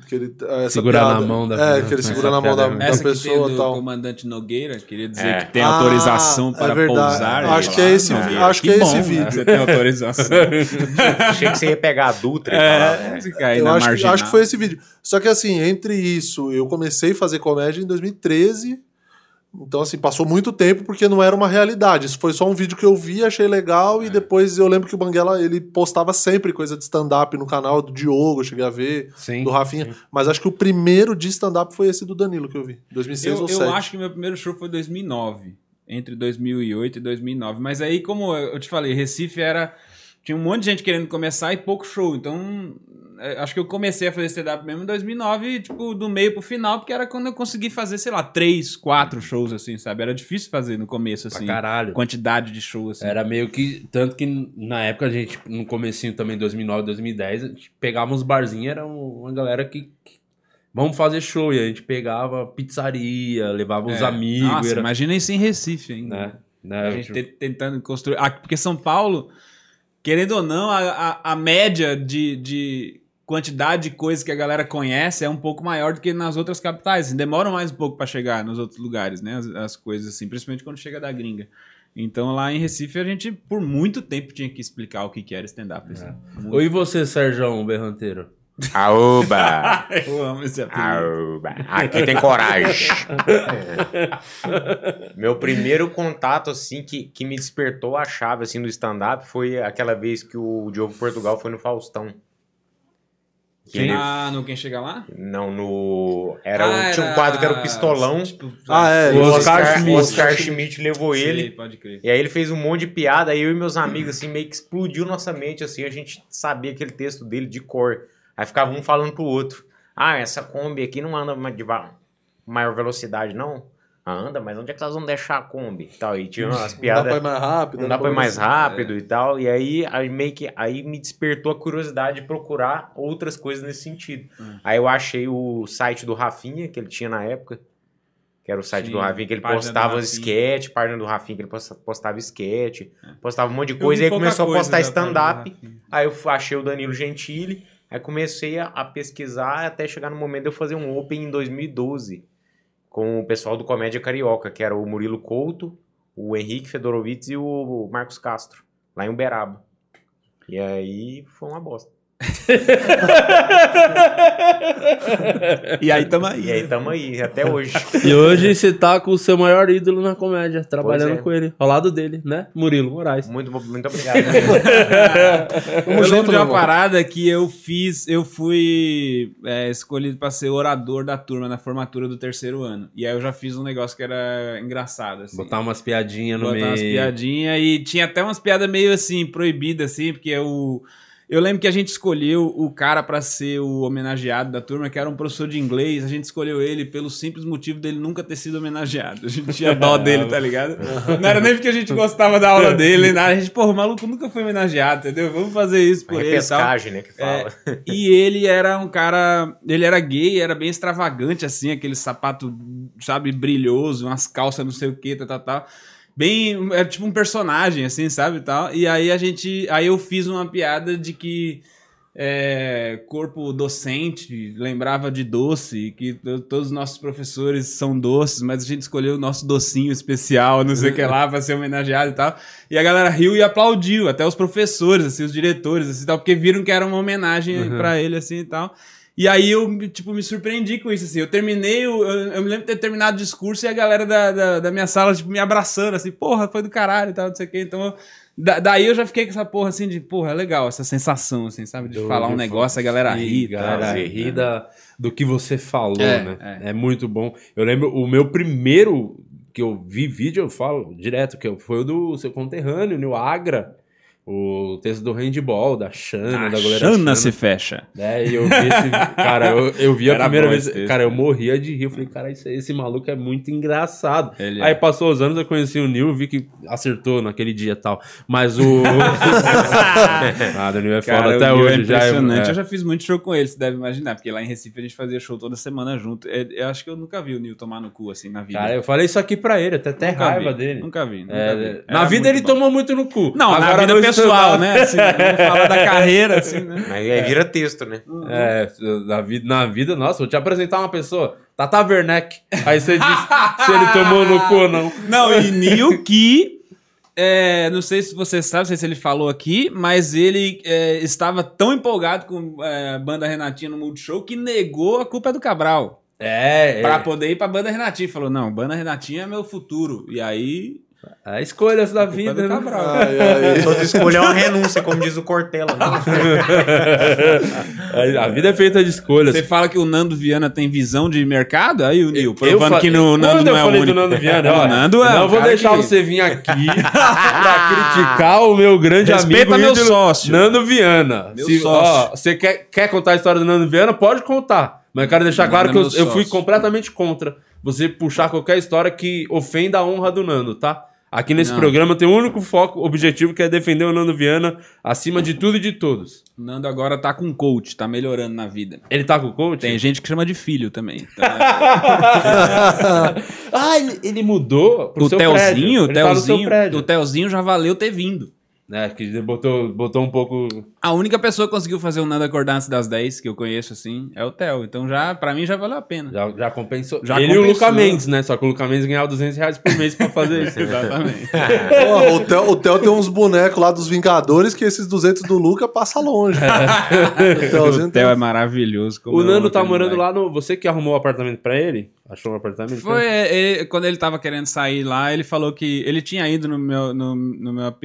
Que ele, essa Segurar piada- na mão da- É, que ele segura na mão da, é da Essa que pessoa e tal. comandante Nogueira, queria dizer É. que tem Ah, autorização é para verdade. pousar. Acho que é esse é, acho que é esse bom, né? vídeo. Você tem autorização. Achei que você ia pegar a Dutra e falar, é, né? fica aí Eu acho, que- acho que foi esse vídeo. Só que assim, entre isso, eu comecei a fazer comédia em 2013. Então, assim, passou muito tempo porque não era uma realidade. Isso foi só um vídeo que eu vi, achei legal. É. E depois eu lembro que o Banguela, ele postava sempre coisa de stand-up no canal do Diogo, eu cheguei a ver, Sim. do Rafinha. Mas acho que o primeiro de stand-up foi esse do Danilo que eu vi. 2006 Eu, ou eu 2007. acho que meu primeiro show foi 2009. Entre 2008 e 2009. Mas aí, como eu te falei, Recife era... Tinha um monte de gente querendo começar e pouco show. Então, acho que eu comecei a fazer stand-up mesmo em 2009, tipo, do meio pro final, porque era quando eu consegui fazer, sei lá, três, quatro shows, assim, sabe? Era difícil fazer no começo, Pra assim. caralho. Quantidade de shows, assim. Era meio que. Tanto que na época a gente, no comecinho também, 2009, 2010, a gente pegava uns barzinhos, era um- uma galera que. que- Vamos fazer show. E a gente pegava pizzaria, levava os É. amigos. Nossa, era, imagina isso em Recife ainda. né? né, A gente tipo, te- tentando construir. Ah, porque São Paulo, querendo ou não, a, a, a média de, de quantidade de coisas que a galera conhece é um pouco maior do que nas outras capitais. Assim, demoram mais um pouco pra chegar nos outros lugares, né? As, as coisas assim, principalmente quando chega da gringa. Então lá em Recife a gente, por muito tempo, tinha que explicar o que, que era stand-up. assim. Oi, e você, Sérgio Berranteiro? Aoba! Eu amo esse apelido. Aoba! Aqui tem coragem. Meu primeiro contato, assim, que, que me despertou a chave, assim, do stand-up foi aquela vez que o Diogo Portugal foi no Faustão. Que ele- Ah, no Quem Chega Lá? Não, no... Era, Ah, o- tinha um quadro que era o Pistolão. Tipo, Ah, é, O Oscar, Oscar Schmidt. Oscar Schmidt levou sei, ele. Pode crer. E aí ele fez um monte de piada, aí eu e meus amigos, assim, meio que explodiu nossa mente, assim, a gente sabia aquele texto dele de cor. Aí ficava um falando pro outro. Ah, essa Kombi aqui não anda de maior velocidade, não? Ah, anda, mas onde é que nós vamos deixar a Kombi? E, tal, e tinha umas Não dá pra piadas... ir mais rápido. Não dá pra ir mais rápido É. e tal. E aí, aí meio que aí me despertou a curiosidade de procurar outras coisas nesse sentido. Hum. Aí eu achei o site do Rafinha, que ele tinha na época. Que era o site Sim, do Rafinha, que ele postava sketch, página do Rafinha, que ele posta- postava sketch, É. postava um monte de coisa. E aí começou a postar stand-up. Aí eu achei o Danilo Gentili. Aí comecei a, a pesquisar até chegar no momento de eu fazer um Open em 2012 com o pessoal do Comédia Carioca, que era o Murilo Couto, o Henrique Fedorovitz e o Marcos Castro, lá em Uberaba. E aí foi uma bosta. E aí tamo aí. E aí, tamo aí, até hoje. E hoje você tá com o seu maior ídolo na comédia, trabalhando é. com ele, ao lado dele, né? Murilo Moraes. Muito, muito obrigado. eu junto, lembro de uma parada que eu fiz, eu fui é, escolhido pra ser orador da turma na formatura do terceiro ano. E aí eu já fiz um negócio que era engraçado, assim. Botar umas piadinhas no botar meio. umas piadinhas e tinha até umas piadas meio assim, proibidas, assim, porque o. Eu lembro que a gente escolheu o cara pra ser o homenageado da turma, que era um professor de inglês. A gente escolheu ele pelo simples motivo dele nunca ter sido homenageado. A gente tinha dó dele, tá ligado? Não era nem porque a gente gostava da aula dele, nem nada. A gente, pô, o maluco nunca foi homenageado, entendeu? Vamos fazer isso por ele e tal. Repescagem, né, que fala. E ele era um cara. Ele era gay, era bem extravagante, assim, aquele sapato, sabe, brilhoso, umas calças não sei o que, tal, tal, tal. Bem. Era tipo um personagem, assim, sabe? Tal. E aí a gente. Aí eu fiz uma piada de que. é, corpo docente lembrava de doce, que to- todos os nossos professores são doces, mas a gente escolheu o nosso docinho especial, não sei o que lá, pra ser homenageado e tal. E a galera riu e aplaudiu, até os professores, assim, os diretores, assim, tal, porque viram que era uma homenagem pra ele, assim, e tal. E aí eu, tipo, me surpreendi com isso, assim. Eu terminei, o- eu, eu me lembro de ter terminado o discurso e a galera da, da, da minha sala, tipo, me abraçando, assim, porra, foi do caralho e tal, não sei o quê. Então, eu- da- daí eu já fiquei com essa porra, assim, de, porra, é legal, essa sensação, assim, sabe? De Do- falar um negócio, a galera Sim, ri e tal. galera assim, ri né? do que você falou, É, né? É. muito bom. Eu lembro, o meu primeiro que eu vi vídeo, eu falo direto, que foi o do seu conterrâneo, no Agra. O texto do handball, da Xana, da goleira Xana se fecha. É, e eu vi esse. Cara, eu, eu vi a Era primeira vez. texto, cara, eu né? morria de rir. Eu falei, cara, esse, esse maluco é muito engraçado. Ele é. Aí passou os anos, eu conheci o Nil, vi que acertou naquele dia e tal. Mas o. ah, o Nil é foda Cara, até o Gil hoje. é já é- impressionante. é. Eu já fiz muito show com ele, você deve imaginar, porque lá em Recife a gente fazia show toda semana junto. É, Eu acho que eu nunca vi o Nil tomar no cu assim na vida. Cara, eu falei isso aqui pra ele, até até Nunca raiva vi, dele. Nunca vi. Nunca É, vi. na vida ele bom. tomou muito no cu. Não, na Agora vida no pessoal, né? Assim, vamos falar da carreira, assim, né? Aí aí vira texto, né? É, na vida, na vida, nossa, vou te apresentar uma pessoa, Tata Werneck. Aí você diz se ele tomou no cu ou não. Não, e Nil que. é, não sei se você sabe, não sei se ele falou aqui, mas ele é, estava tão empolgado com é, a banda Renatinha no Multishow que negou a culpa do Cabral. É, Pra é. poder ir pra banda Renatinha. Falou: não, banda Renatinha é meu futuro. E aí. É escolhas da é vida. né? Cabral. Ai, ai. Toda escolha é uma renúncia, como diz o Cortella. Né? a vida é feita de escolhas. Você fala que o Nando Viana tem visão de mercado? Aí o Nil, Eu provando fa- que no Quando Nando eu não é o único. do Nando Viana, O Nando é não vou deixar que- você vir aqui pra criticar o meu grande Respeita amigo meu ídolo, sócio. Nando Viana. Meu Se, sócio. ó, você quer, quer contar a história do Nando Viana? Pode contar. Mas eu quero deixar claro é que eu, meu eu fui completamente contra você puxar qualquer história que ofenda a honra do Nando, tá? Aqui nesse Não. programa tem um único foco, objetivo, que é defender o Nando Viana acima de tudo e de todos. O Nando agora tá com coach, tá melhorando na vida. Ele tá com o coach? Tem gente que chama de filho também. Então, ah, ele, ele mudou pro o seu prédio. Telzinho, o Ele tá seu Telzinho, prédio. o Telzinho já valeu ter vindo. É, que ele botou, botou um pouco. A única pessoa que conseguiu fazer o Nando acordar antes das 10, que eu conheço assim, é o Tel. Então já, pra mim já valeu a pena. Já, já compensou. Já ele e o compensou. Luca Mendes, né? Só que o Luca Mendes ganhava 200 reais por mês pra fazer isso. Exatamente. Porra, o, Theo, o Theo tem uns bonecos lá dos Vingadores que esses 200 do Luca passa longe. o Theozinho o Tel é maravilhoso. como o Nando tá morando lá no. Você que arrumou o apartamento pra ele? Achou um apartamento? Foi, é, ele- quando ele tava querendo sair lá, ele falou que ele tinha ido no meu, no, no meu AP.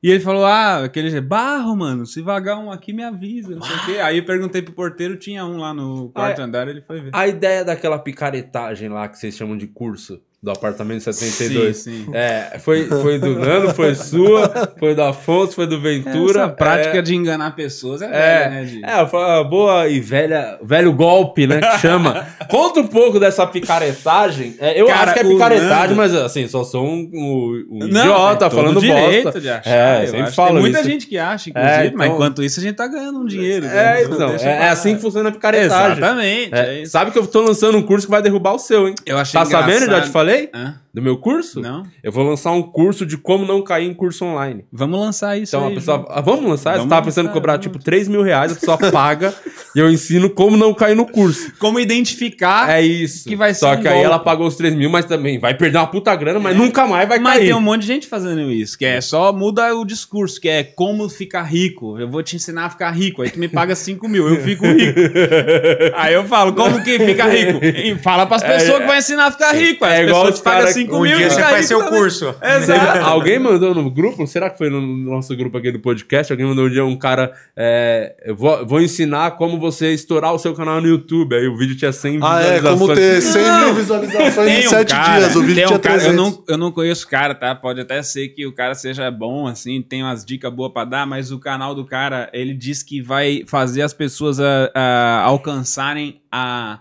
E ele falou, ah, aquele barro, mano, se vagar um aqui, me avisa, não sei o quê. Aí eu perguntei pro porteiro, tinha um lá no quarto é. andar, ele foi ver. A ideia daquela picaretagem lá que vocês chamam de curso do apartamento 72. Sim, sim. É, foi, foi do Nando, foi sua, foi do Afonso, foi do Ventura. Essa prática é, de enganar pessoas é, É, velha, né? De... é, boa e velha, velho golpe, né, que chama. Conta um pouco dessa picaretagem. É, eu Cara, acho que é picaretagem, Nando- mas assim, só sou um, um- um Não, idiota todo falando direito bosta. de achar. É, eu sempre acho. falo Tem muita isso. gente que acha, inclusive, É, mas então- enquanto isso a gente tá ganhando um dinheiro. É, né? então, Deixa é, é assim que funciona a picaretagem. Exatamente. É, é sabe que eu tô lançando um curso que vai derrubar o seu, hein? Eu achei Tá sabendo? Já te falei? Hã? Do meu curso? Não? Eu vou lançar um curso de como não cair em curso online. Vamos lançar isso Então aí, a pessoa. Ah, vamos lançar? Você Vamos tava pensando em cobrar vamos tipo 3 mil reais, a pessoa paga e eu ensino como não cair no curso. Como identificar. É isso. Que vai Só ser um que aí ela pagou os 3 mil, mas também vai perder uma puta grana, mas nunca mais vai Mas cair. tem um monte de gente fazendo isso, que é só muda o discurso, que é como ficar rico. Eu vou te ensinar a ficar rico. Aí tu me paga 5 mil, eu fico rico. Aí eu falo, como que fica rico? E fala pras pessoas que vai ensinar a ficar rico. Aí é as igual pessoas os te pagam cara- 5 Um mil dia você faz seu também. curso. Exato. Alguém mandou no grupo, será que foi no nosso grupo aqui do podcast? Alguém mandou um dia um cara, é, vou, vou ensinar como você estourar o seu canal no YouTube. Aí o vídeo tinha 100 Ah, é, como ter 100 mil visualizações em Tem um 7 cara, dias. O vídeo tem um tinha cara, 300. eu não, eu não conheço o cara, tá? Pode até ser que o cara seja bom, assim, tem umas dicas boas pra dar, mas o canal do cara, ele diz que vai fazer as pessoas a, a alcançarem a,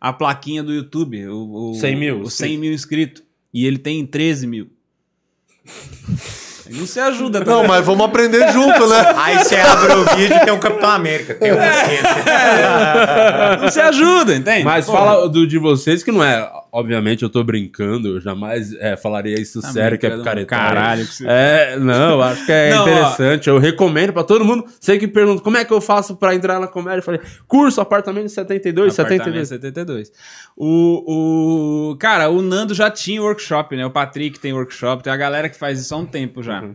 a plaquinha do YouTube. O, o, 100 mil O 100 mil inscritos. E ele tem 13 mil. Não se ajuda, tá? Não, mas vamos aprender junto, né? Aí você abre o vídeo e tem um Capitão América. Tem um Não se ajuda, entende? Mas Pô, fala do de vocês que não é. Obviamente eu tô brincando, eu jamais é, falaria isso tá sério, que é picaretagem. Caralho, que você... É, não, acho que é Não, ó. interessante. Eu recomendo pra todo mundo. Sei que pergunta como é que eu faço pra entrar na comédia. Eu falei, curso, apartamento 72, Apartamento 72. 72. O, o, cara, o Nando já tinha workshop, né? O Patrick tem workshop, tem a galera que faz isso há um tempo já. Uhum.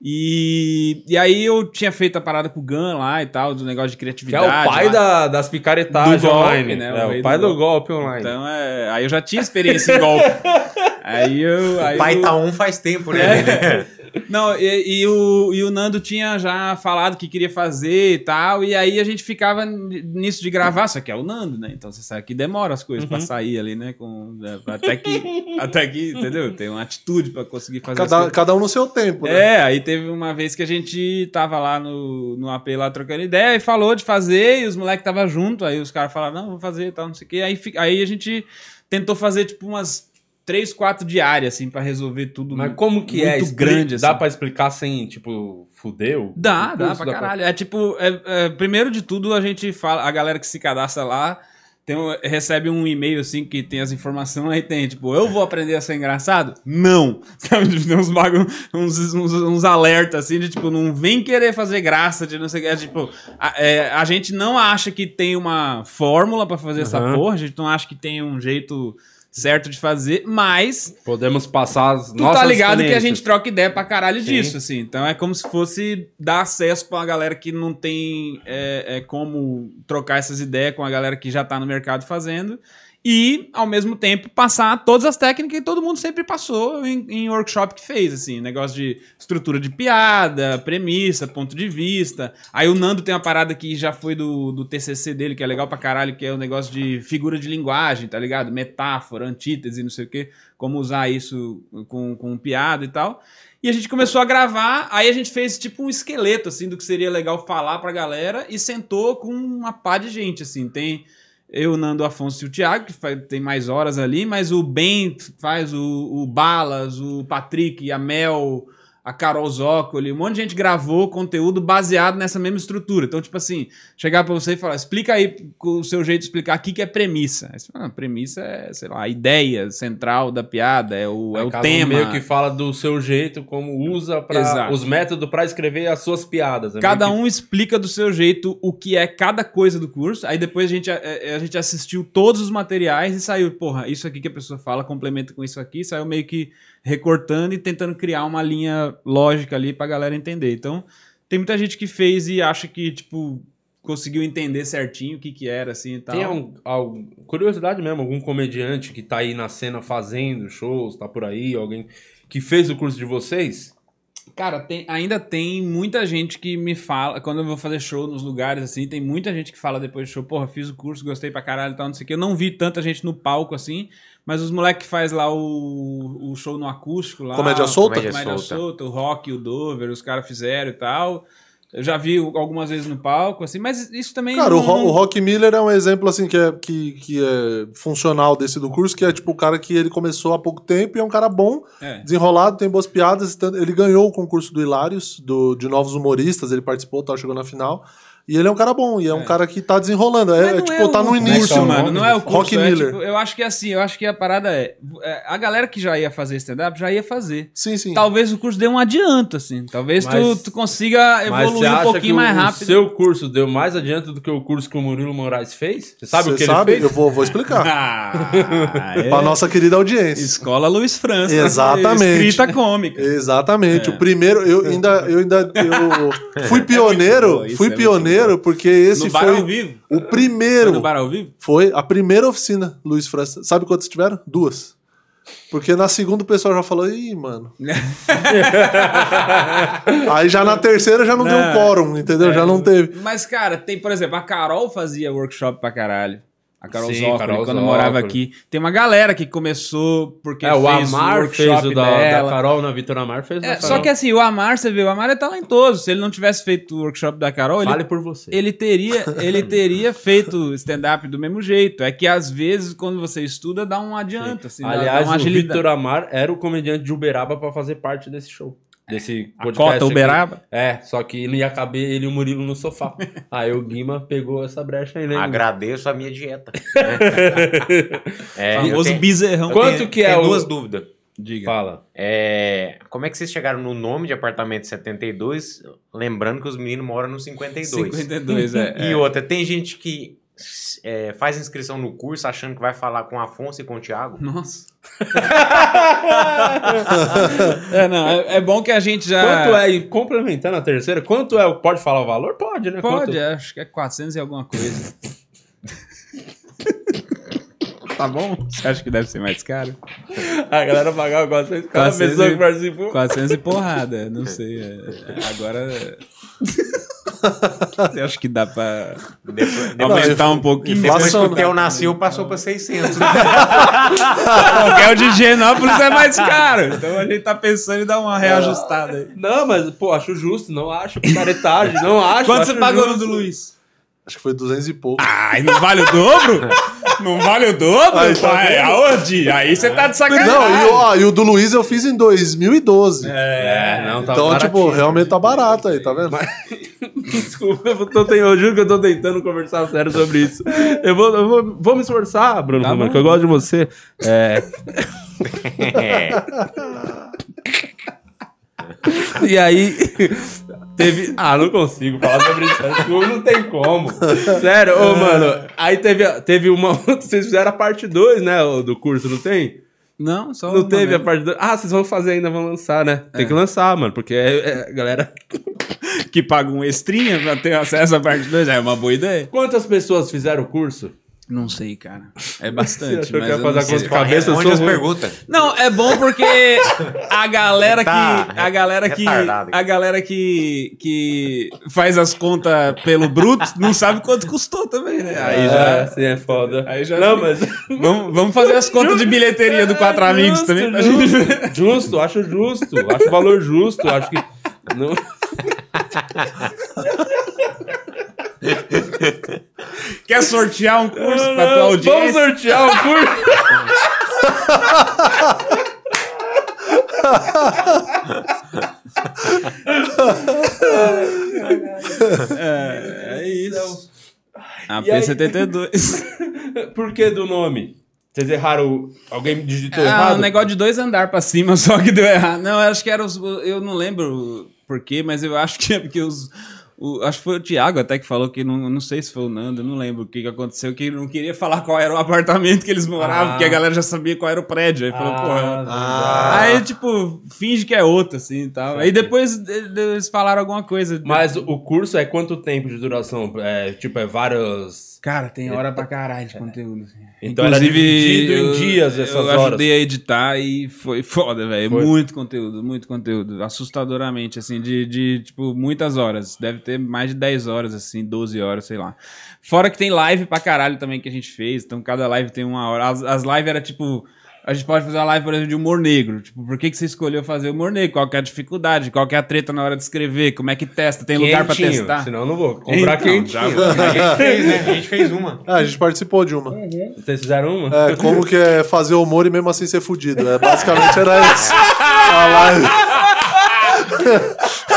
E, e aí eu tinha feito a parada com o Gun lá e tal, do negócio de Que é criatividade. o pai lá. da, das picaretagens Do golpe, online. né? O É, rei o pai do do golpe online. Então, é, aí eu já tinha experiência em golpe. aí eu... Aí O pai eu, tá um faz tempo, né? É. Não, e, e o, e o Nando tinha já falado que queria fazer e tal, e aí a gente ficava nisso de gravar, só que é o Nando, né? Então você sabe que demora as coisas pra sair ali, né? Com, né, até, que, até que, entendeu? Tem uma atitude pra conseguir fazer Cada, cada um no seu tempo, né? É, aí teve uma vez que a gente tava lá no, no AP lá trocando ideia e falou de fazer, e os moleques tava junto, aí os caras falaram, não, vou fazer e tal, não sei o quê. Aí, aí a gente tentou fazer, tipo, umas três, quatro diárias, assim, pra resolver tudo. Mas como que muito é? Expli- grande, assim. Dá pra explicar sem, tipo, fudeu? Dá, dá pra caralho. É tipo, é- é, primeiro de tudo, a gente fala, a galera que se cadastra lá tem recebe um e-mail assim que tem as informações, aí tem, tipo, eu vou aprender a ser engraçado? Não! Sabe, Tipo, tem uns bagulho, uns, uns, uns alertas assim, de tipo, não vem querer fazer graça de não sei o que. É, tipo, a, é, a gente não acha que tem uma fórmula pra fazer essa Aham. porra, a gente não acha que tem um jeito certo de fazer, mas Podemos passar as Tu tá ligado que a gente troca ideia pra caralho Sim. disso, assim. Então é como se fosse dar acesso pra uma galera que não tem é, é, como trocar essas ideias com a galera que já tá no mercado fazendo. E, ao mesmo tempo, passar todas as técnicas que todo mundo sempre passou em, em workshop que fez, assim. Negócio de estrutura de piada, premissa, ponto de vista. Aí o Nando tem uma parada que já foi do, do TCC dele, que é legal pra caralho, que é o negócio de figura de linguagem, tá ligado? Metáfora, antítese, não sei o quê. Como usar isso com, com piada e tal. E a gente começou a gravar, aí a gente fez tipo um esqueleto, assim, do que seria legal falar pra galera e sentou com uma pá de gente, assim. Tem eu, Nando Afonso e o Thiago, que faz- tem mais horas ali, mas o Ben faz o, o Balas, o Patrick, a Mel, a Carol Zócoli, um monte de gente gravou conteúdo baseado nessa mesma estrutura. Então, tipo assim, chegar pra você e falar, explica aí com o seu jeito de explicar o que, que é premissa. Aí você fala, "Ah, premissa é, sei lá, a ideia central da piada, é o, é o cada um tema. meio que fala do seu jeito, como usa pra, os métodos pra escrever as suas piadas. É Cada que- um explica do seu jeito o que é cada coisa do curso. Aí depois a gente, a, a gente assistiu todos os materiais e saiu, porra, isso aqui que a pessoa fala complementa com isso aqui. Saiu meio que recortando e tentando criar uma linha lógica ali pra galera entender. Então, tem muita gente que fez e acha que, tipo, conseguiu entender certinho o que que era, assim e tal. Tem um, algum- curiosidade mesmo, algum comediante que tá aí na cena fazendo shows, tá por aí, alguém que fez o curso de vocês? Cara, tem- ainda tem muita gente que me fala, quando eu vou fazer show nos lugares assim, tem muita gente que fala depois do show, porra, fiz o curso, gostei pra caralho e tal, não sei o que. Eu não vi tanta gente no palco assim, mas os moleques que faz lá o, o show no acústico lá. Comédia solta? Comédia Comédia solta. solta, o Rock o Dover, os caras fizeram e tal. Eu já vi algumas vezes no palco, assim, mas isso também. Cara, o, não- Ro- o Rock Miller é um exemplo assim que é, que, que é funcional desse do curso, que é tipo o cara que ele começou há pouco tempo e é um cara bom, É. desenrolado, tem boas piadas. Ele ganhou o concurso do Hilários, do, de novos humoristas, ele participou, tá, chegou na final. E ele é um cara bom, e é, um É. cara que tá desenrolando. É, não tipo, é tá o no curso, início. mano. Não é o curso. Rock é, Miller. tipo, eu acho que é assim, eu acho que a parada é, é, A galera que já ia fazer stand-up já ia fazer. Sim, sim. Talvez o curso dê um adianto, assim. Talvez tu, Mas- tu consiga Mas evoluir um pouquinho que o- mais O rápido. seu curso deu mais adiante do que o curso que o Murilo Moraes fez? Você sabe Você o que sabe? ele Eu fez? vou, vou explicar. Ah, é. Pra nossa querida audiência. Escola Luiz França. Exatamente. Escrita cômica. Exatamente. O primeiro, eu ainda, eu ainda eu fui É pioneiro, bom, fui é pioneiro porque esse no bar ao foi vivo. o Foi primeiro. no bar ao vivo? Foi a primeira oficina, Luiz França. Sabe quantas tiveram? Duas. Porque na segunda o pessoal já falou, ih, mano. Aí já na terceira já não, deu Não. quórum, entendeu? já não teve. Mas, cara, tem, por exemplo, a Carol fazia workshop pra caralho. A Carol Sim, Zócoli, Carol quando Zócoli. morava aqui. Tem uma galera que começou porque É, o fez Amar workshop fez o da, da dela. Carol, na Vitor Amar fez É, da só que assim, o Amar, você vê, o Amar é talentoso. Se ele não tivesse feito o workshop da Carol, ele Fale por você. ele teria, ele teria feito stand-up do mesmo jeito. É que às vezes, quando você estuda, dá um adianto. Assim, Aliás, dá o. Vitor Amar era o comediante de Uberaba pra fazer parte desse show. Desse A cota aqui. Uberaba? É, só que não ia caber ele e o Murilo no sofá. Aí o Guima pegou essa brecha aí, né? Agradeço a minha dieta. é, Famoso tenho- bezerrão. Quanto tenho- que é tenho o- duas dúvidas. Diga. Fala. É, como é que vocês chegaram no nome de apartamento 72, lembrando que os meninos moram no 52? 52, é. E é. outra, tem gente que é, faz inscrição no curso achando que vai falar com o Afonso e com o Thiago? Nossa. É, não, é, é bom que a gente já. Quanto é, e complementando a terceira, quanto é? o- Pode falar o valor? Pode, né? Pode, Quanto- é, acho que é 400 e alguma coisa. tá bom? Você acha que deve ser mais caro? A galera pagava 400 cada 400 pessoa e- que participou. 400 e porrada, não sei. é, agora. Eu acho que dá pra Depois, depois, aumentar um pouquinho. depois que inflação, o né? Theo nasceu, passou pra 600. Qualquer o de Genópolis é mais caro. Então a gente tá pensando em dar uma reajustada aí. Não, mas, pô, acho justo, não acho picaretagem, não acho. Quanto acho você pagou no justo. do Luiz? Acho que foi 200 e pouco. Ai, não vale o dobro? Não vale o dobro? Aí, tá pai? Aonde? Aí você tá de sacanagem. Não, e, ó, e o do Luiz eu fiz em 2012. É, não, tá então, tipo, realmente tá barato aí, tá vendo? Desculpa, eu, tô, eu juro que eu tô tentando conversar sério sobre isso. Eu vou, eu vou, vou me esforçar, Bruno, Tá Romano, que eu gosto de você. É, É. e aí, teve. Ah, não consigo falar sobre isso. Desculpa, Não tem como. Sério, ô, mano. Aí teve, teve uma. Vocês fizeram a parte 2, né? Do curso, não tem? Não, só Não uma teve a mesmo. parte 2. Ah, vocês vão fazer ainda, vão lançar, né? Tem que lançar, mano, porque é, é, galera. que paga um extrinha pra ter acesso à parte 2. É uma boa ideia. Quantas pessoas fizeram o curso? Não sei, cara. É Você bastante, que mas ia eu fazer não a de cabeça? Eu Responde sou as perguntas. Não, é bom porque a galera que a galera que a galera que que faz as contas pelo bruto não sabe quanto custou também, né? Aí já sim, é foda. Aí já Não, mas. vamos, vamos fazer as contas de bilheteria do Quatro É, Amigos justo, também justo, justo, acho justo. Acho valor justo. Acho que. Não... Quer sortear um curso Não, pra tua audiência? Vamos sortear o curso. É, é isso. A E aí- P72. Por que do nome? Vocês erraram. Alguém digitou Ah, errado? um negócio de dois andar pra cima, só que deu errado. Não, eu acho que era os. Eu não lembro por quê, mas eu acho que é porque os. O- acho que foi o Thiago até que falou que não, não sei se foi o Nando, não lembro o que, que aconteceu, que não queria falar qual era o apartamento que eles moravam, Ah. porque a galera já sabia qual era o prédio. Aí falou, porra. Ah. Aí, tipo, finge que é outro, assim e tal. Aí depois eles falaram alguma coisa. Mas o curso é quanto tempo de duração? É, tipo, é vários. Cara, tem hora pra caralho de conteúdo. assim. Então era dividido em eu- dias essas eu horas. ajudei a editar e foi foda, velho. Muito conteúdo, muito conteúdo. Assustadoramente, assim, de, de, tipo, muitas horas. Deve ter mais de 10 horas, assim, 12 horas, sei lá. Fora que tem live pra caralho também que a gente fez. Então cada live tem uma hora. As, as lives era tipo. A gente pode fazer uma live, por exemplo, de humor negro. Tipo, por que, que você escolheu fazer humor negro? Qual que é a dificuldade? Qual que é a treta na hora de escrever? Como é que testa? Tem lugar pra Quentinho, testar? Senão eu não vou. Comprar Então, quentinho. já- A gente fez, né? A gente fez uma. Ah, a gente participou de uma. Vocês fizeram uma? É, como que é fazer humor e mesmo assim ser fudido. É, basicamente era isso. A live.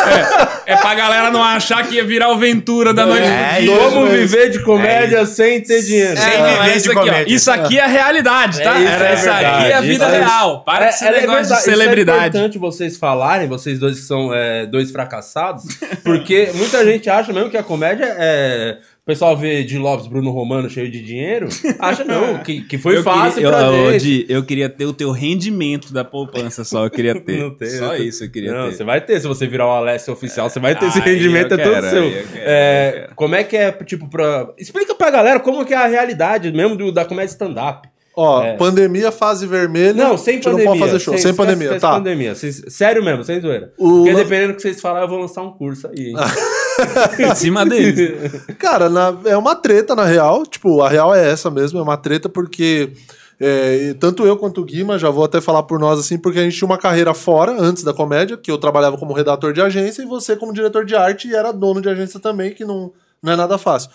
é pra galera não achar que ia virar o Ventura da noite É, pro dia. isso Como mesmo. viver de comédia sem ter dinheiro. Sem É, viver isso de aqui, ó. comédia. Isso aqui é a realidade, tá? É, isso é isso aqui é a vida isso é- real. Para com esse negócio de verdade, isso celebridade. É importante vocês falarem, vocês dois que são é, dois fracassados, porque muita gente acha mesmo que a comédia é. O pessoal vê de Lopes, Bruno Romano cheio de dinheiro, acha não, que, que foi eu fácil queria, pra eu, eu, gente. Di, eu queria ter o teu rendimento da poupança só, eu queria ter. Não tem, só tem. isso eu queria Não, ter. você vai ter, se você virar o Alessio oficial, você vai ter esse Aí rendimento, eu é todo quero, seu. eu quero, É, eu como é que é, tipo, pra. Explica pra galera como que é a realidade mesmo do- da comédia stand-up. Ó, É. pandemia, fase vermelha. Não, sem pandemia. não pode fazer show. Sem, esquece- pandemia, esquece tá. pandemia. Vocês- sério mesmo, sem zoeira. O Porque lan- dependendo do que vocês falarem, eu vou lançar um curso aí. Em cima deles. Cara, na- é uma treta, na real. Tipo, a real é essa mesmo, é uma treta porque. é, tanto eu quanto o Guima, já vou até falar por nós assim, porque a gente tinha uma carreira fora, antes da comédia, que eu trabalhava como redator de agência, e você como diretor de arte e era dono de agência também, que não, não é nada fácil.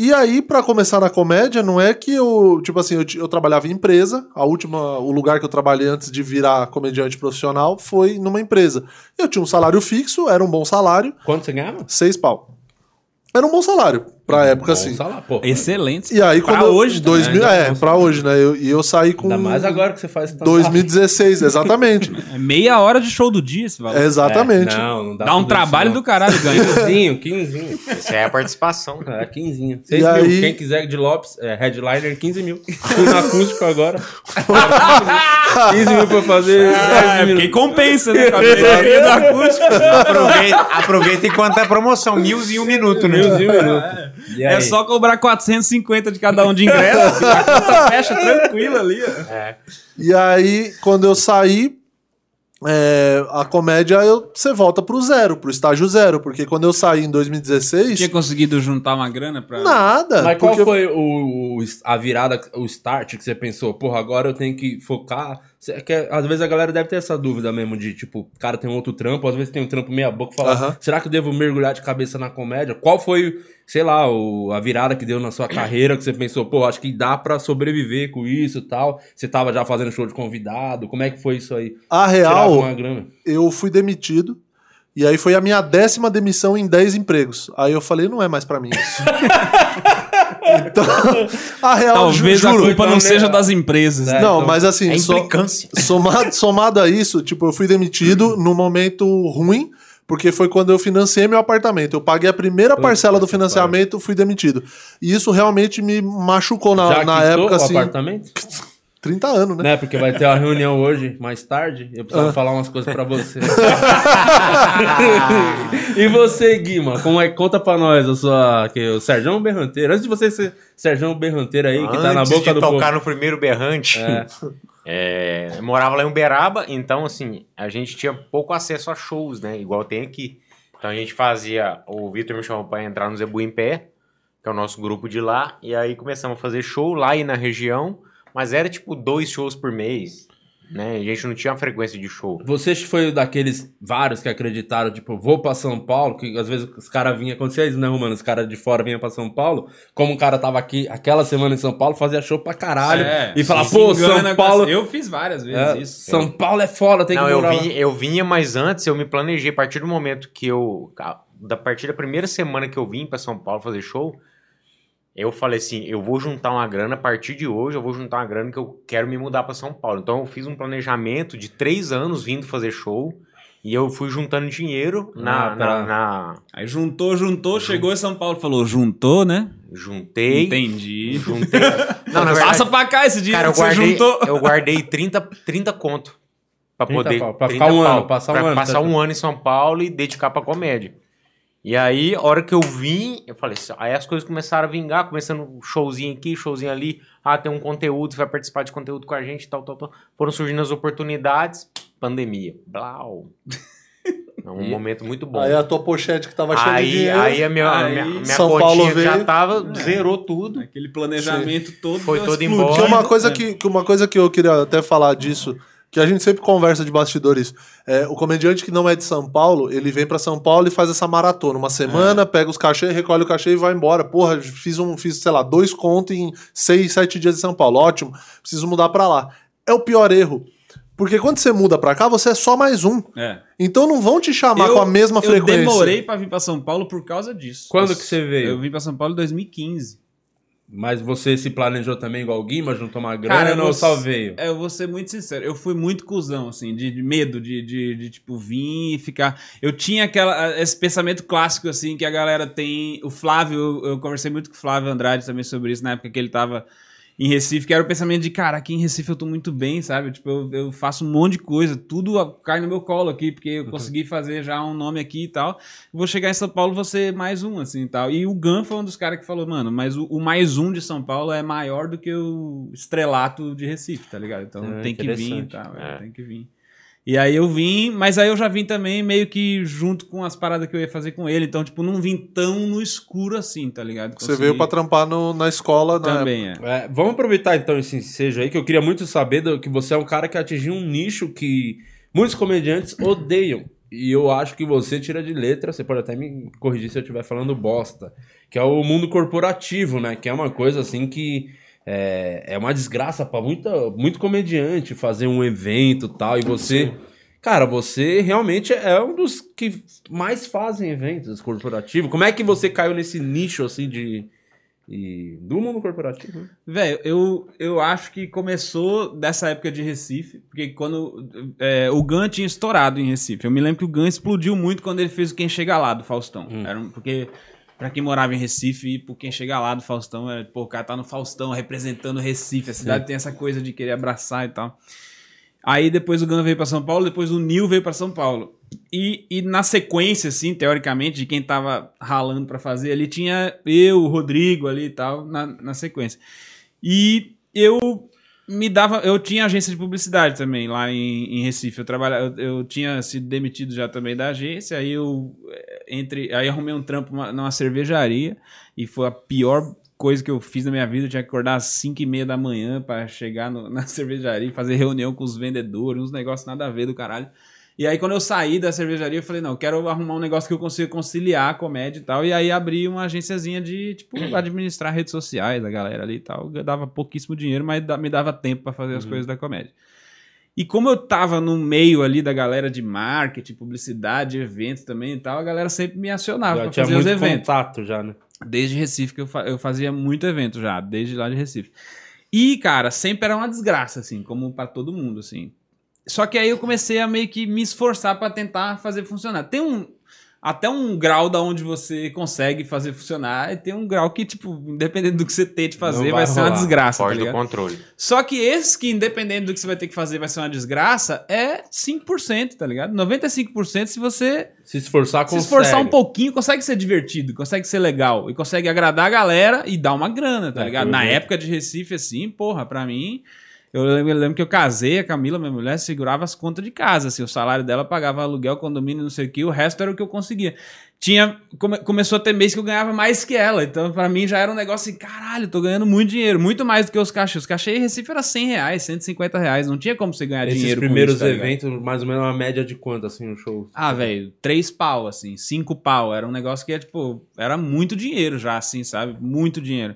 E aí, pra começar na comédia, não é que eu, tipo assim, eu, eu trabalhava em empresa, a última, o lugar que eu trabalhei antes de virar comediante profissional foi numa empresa. Eu tinha um salário fixo, era um bom salário, Quanto você ganhava? seis pau. Era um bom salário, pra época, assim. salário, pô. Excelente. E aí, Pra quando eu- hoje também, 2000, ainda é, pra hoje, né? Eu- E eu, saí com. Ainda mais agora que você faz stand-up. 2016, exatamente. É meia hora de show do dia esse valor. exatamente. É, não, não dá Dá um trabalho isso, do caralho ganhar. não. Quinzinho, quinzinho. Isso é a participação. É, quinzinho. E 6 mil. aí- Quem quiser de Lopes, é, headliner, 15 mil. Fui no acústico agora. 15 mil pra fazer. 10 É, mil. porque compensa, né? Aproveita, aproveita enquanto tá promoção. Mil e um minuto, né? Milzinho minuto. É só cobrar 450 de cada um de ingresso. a conta fecha tranquilo ali. ó. É. E aí, quando eu saí, é, a comédia, eu, você volta pro zero, pro estágio zero. Porque quando eu saí em 2016, Tinha conseguido juntar uma grana pra. nada. Mas qual porque- foi o- a virada, o start que você pensou? Porra, agora eu tenho que focar. É que, às vezes a galera deve ter essa dúvida mesmo de, tipo, o cara tem um outro trampo, às vezes tem um trampo meia boca e fala, Aham. será que eu devo mergulhar de cabeça na comédia? Qual foi, sei lá, o- a virada que deu na sua carreira que você pensou, pô, acho que dá pra sobreviver com isso e tal? Você tava já fazendo show de convidado? Como é que foi isso aí? A real, eu fui demitido. E aí foi a minha décima demissão em 10 empregos. Aí eu falei, não é mais pra mim isso. então, a real, Talvez ju- a juro, culpa não seja né? das empresas. É, né? não, então, mas assim, É so- somado, somado a isso, tipo, eu fui demitido num momento ruim, porque foi quando eu financei meu apartamento. Eu paguei a primeira Puta parcela do financiamento, fui demitido. E isso realmente me machucou na, já na época, o assim, apartamento? 30 anos, né? Né? Porque vai ter uma reunião hoje, mais tarde. Eu Ah. preciso falar umas coisas pra você. e você, Guima, como é, conta pra nós a sua, que, o Serjão Berranteiro. Antes de você ser Serjão Berranteiro aí, que tá na Antes boca de do tocar povo. no primeiro berrante, É. é, eu morava lá em Uberaba, então assim, a gente tinha pouco acesso a shows, né? Igual tem aqui. Então a gente fazia, o Vitor me chamou pra entrar no Zebu em Pé, que é o nosso grupo de lá, e aí começamos a fazer show lá e na região, mas era tipo dois shows por mês, né? A gente não tinha uma frequência de show. Você foi daqueles vários que acreditaram, tipo, vou pra São Paulo, que às vezes os caras vinham, acontecia isso, né, Romano? Os caras de fora vinham pra São Paulo, como o cara tava aqui aquela semana em São Paulo, fazia show pra caralho, É, e falava, pô, São Paulo... Eu fiz várias vezes é, isso. São Paulo é foda, tem não, que eu morar lá. vinha, eu vinha, mas antes eu me planejei. A partir do momento que eu. Da partir da primeira semana que eu vim pra São Paulo fazer show, eu falei assim: eu vou juntar uma grana. A partir de hoje, eu vou juntar uma grana que eu quero me mudar pra São Paulo. Então eu fiz um planejamento de três anos vindo fazer show. E eu fui juntando dinheiro na. Ah, pra- na, na- Aí juntou, juntou, chegou em São Paulo falou, juntou, né? juntei. Entendi. Juntei. Não, verdade. Passa pra cá esse dinheiro Cara, eu que você guardei, juntou. eu guardei 30, 30 conto. Pra 30 poder. pau, pra 30 ficar um pau, ano, passar um pra ano, Passar tá? um ano em São Paulo e dedicar pra comédia. E aí, a hora que eu vim, eu falei assim, aí as coisas começaram a vingar, começando um showzinho aqui, showzinho ali. Ah, tem um conteúdo, você vai participar de conteúdo com a gente, tal, tal, tal. Foram surgindo as oportunidades, pandemia. Blau. É um E- momento muito bom. Aí a tua pochete que tava cheia de Aí, dinheiro. aí a minha, Aí minha, minha São Paulo que já veio. tava, zerou tudo. Aquele planejamento todo Foi todo explodido. embora. Que uma coisa É. que, que uma coisa que eu queria até falar disso, que a gente sempre conversa de bastidores, é, o comediante que não é de São Paulo, ele vem pra São Paulo e faz essa maratona, uma semana, pega os cachê, recolhe o cachê e vai embora. Porra, fiz um, fiz, sei lá, dois contos em seis, sete dias em São Paulo. Ótimo, preciso mudar pra lá. É o pior erro. Porque quando você muda pra cá, você é só mais um. É. Então não vão te chamar Eu- com a mesma Eu frequência. demorei pra vir pra São Paulo por causa disso. Quando que você veio? Eu vim pra São Paulo em 2015. Mas você se planejou também igual o Guima, juntou uma grana Cara, eu ou só veio? É, eu vou ser muito sincero. Eu fui muito cuzão, assim, de, de medo de, de, de, tipo, vir e ficar. Eu tinha aquela, esse pensamento clássico, assim, que a galera tem. O Flávio, eu, eu conversei muito com o Flávio Andrade também sobre isso, na época que ele tava em Recife, que era o pensamento de, cara, aqui em Recife eu tô muito bem, sabe? Tipo, eu, eu faço um monte de coisa, tudo cai no meu colo aqui, porque eu consegui fazer já um nome aqui e tal. Vou chegar em São Paulo, vou ser mais um, assim e tal. E o Gan foi um dos caras que falou, mano, mas o, o mais um de São Paulo é maior do que o estrelato de Recife, tá ligado? Então É, tem que vir e tal, é, É. tem que vir. E aí eu vim, mas aí eu já vim também meio que junto com as paradas que eu ia fazer com ele. Então, tipo, não vim tão no escuro assim, tá ligado? Você Consegui- veio pra trampar no- na escola, né? Também, é. É, vamos aproveitar então esse ensejo aí, que eu queria muito saber do- que você é um cara que atingiu um nicho que muitos comediantes odeiam. E eu acho que você tira de letra, você pode até me corrigir se eu estiver falando bosta, que é o mundo corporativo, né? Que é uma coisa assim que é, é uma desgraça pra muita, muito comediante fazer um evento e tal, e você... Cara, você realmente é um dos que mais fazem eventos corporativos. Como é que você caiu nesse nicho, assim, de... e- do mundo corporativo, né? Velho, eu, eu acho que começou dessa época de Recife, porque quando é, o Gun tinha estourado em Recife. Eu me lembro que o Gun explodiu muito quando ele fez o Quem Chega Lá do Faustão. Hum. Era um- porque pra quem morava em Recife, ir pro Quem Chega Lá do Faustão, era, pô, o cara tá no Faustão representando Recife. A cidade tem essa coisa de querer abraçar e tal. Aí depois o Gun veio pra São Paulo, depois o Nil veio pra São Paulo. E, e na sequência, assim, teoricamente, de quem tava ralando pra fazer ali, tinha eu, o Rodrigo ali e tal, na, na sequência. E eu me dava. Eu tinha agência de publicidade também lá em, em Recife. Eu, trabalhava, eu, eu tinha sido demitido já também da agência. Aí eu eh, entre, aí arrumei um trampo numa, numa cervejaria e foi a pior coisa que eu fiz na minha vida. Eu tinha que acordar às 5 e meia da manhã para chegar no- na cervejaria e fazer reunião com os vendedores, uns negócios nada a ver do caralho. E aí, quando eu saí da cervejaria, eu falei, não, eu quero arrumar um negócio que eu consiga conciliar a comédia e tal. E aí abri uma agênciazinha de, tipo, administrar redes sociais da galera ali e tal. Eu dava pouquíssimo dinheiro, mas me dava tempo pra fazer as Uhum. coisas da comédia. E como eu tava no meio ali da galera de marketing, publicidade, eventos também e tal, a galera sempre me acionava tinha fazer os muito eventos. contato já, né? Desde Recife, que eu, fa- eu fazia muito evento já, desde lá de Recife. E, cara, sempre era uma desgraça, assim, como pra todo mundo, assim. Só que aí eu comecei a meio que me esforçar pra tentar fazer funcionar. Tem um. Até um grau da onde você consegue fazer funcionar, e tem um grau que, tipo, independente do que você tente fazer, vai, vai ser uma desgraça. tá Foge do ligado? controle. Só que esse que, independente do que você vai ter que fazer, vai ser uma desgraça, é 5%, tá ligado? 95% se você Se esforçar, se consegue. esforçar um pouquinho, consegue ser divertido, consegue ser legal e consegue agradar a galera e dar uma grana, tá É, ligado? Na época de Recife, assim, porra, pra mim. Eu lembro, eu lembro que eu casei, a Camila, minha mulher, segurava as contas de casa, assim, o salário dela pagava aluguel, condomínio, não sei o que, o resto era o que eu conseguia. Tinha, come- começou a ter mês que eu ganhava mais que ela, então pra mim já era um negócio assim, caralho, tô ganhando muito dinheiro, muito mais do que os cachês. Os cachês em Recife era 100 reais, 150 reais, não tinha como você ganhar Esses dinheiro com primeiros isso, tá eventos, mais ou menos uma média de quanto, assim, no show? Ah, velho, três pau, assim, cinco pau. Era um negócio que, é, tipo, era muito dinheiro já, assim, sabe? Muito dinheiro.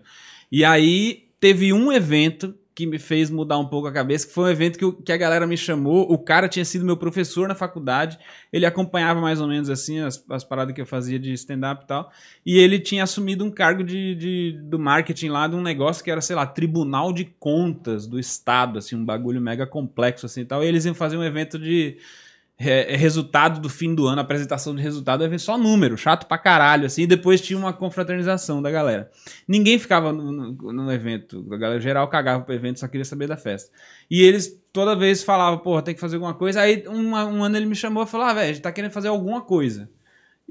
E aí, teve um evento que me fez mudar um pouco a cabeça, que foi um evento que, que a galera me chamou. O cara tinha sido meu professor na faculdade. Ele acompanhava mais ou menos, assim, as, as paradas que eu fazia de stand-up e tal. E ele tinha assumido um cargo de, de- do marketing lá de um negócio que era, sei lá, Tribunal de Contas do Estado, assim, um bagulho mega complexo, assim, e tal. E eles iam fazer um evento de re- resultado do fim do ano, apresentação de resultado, é só número, chato pra caralho, assim, e depois tinha uma confraternização da galera. Ninguém ficava no, no- no evento, a galera geral cagava pro evento, só queria saber da festa. E eles toda vez falavam, porra, tem que fazer alguma coisa, aí uma- um ano ele me chamou e falou, ah, velho, a gente tá querendo fazer alguma coisa.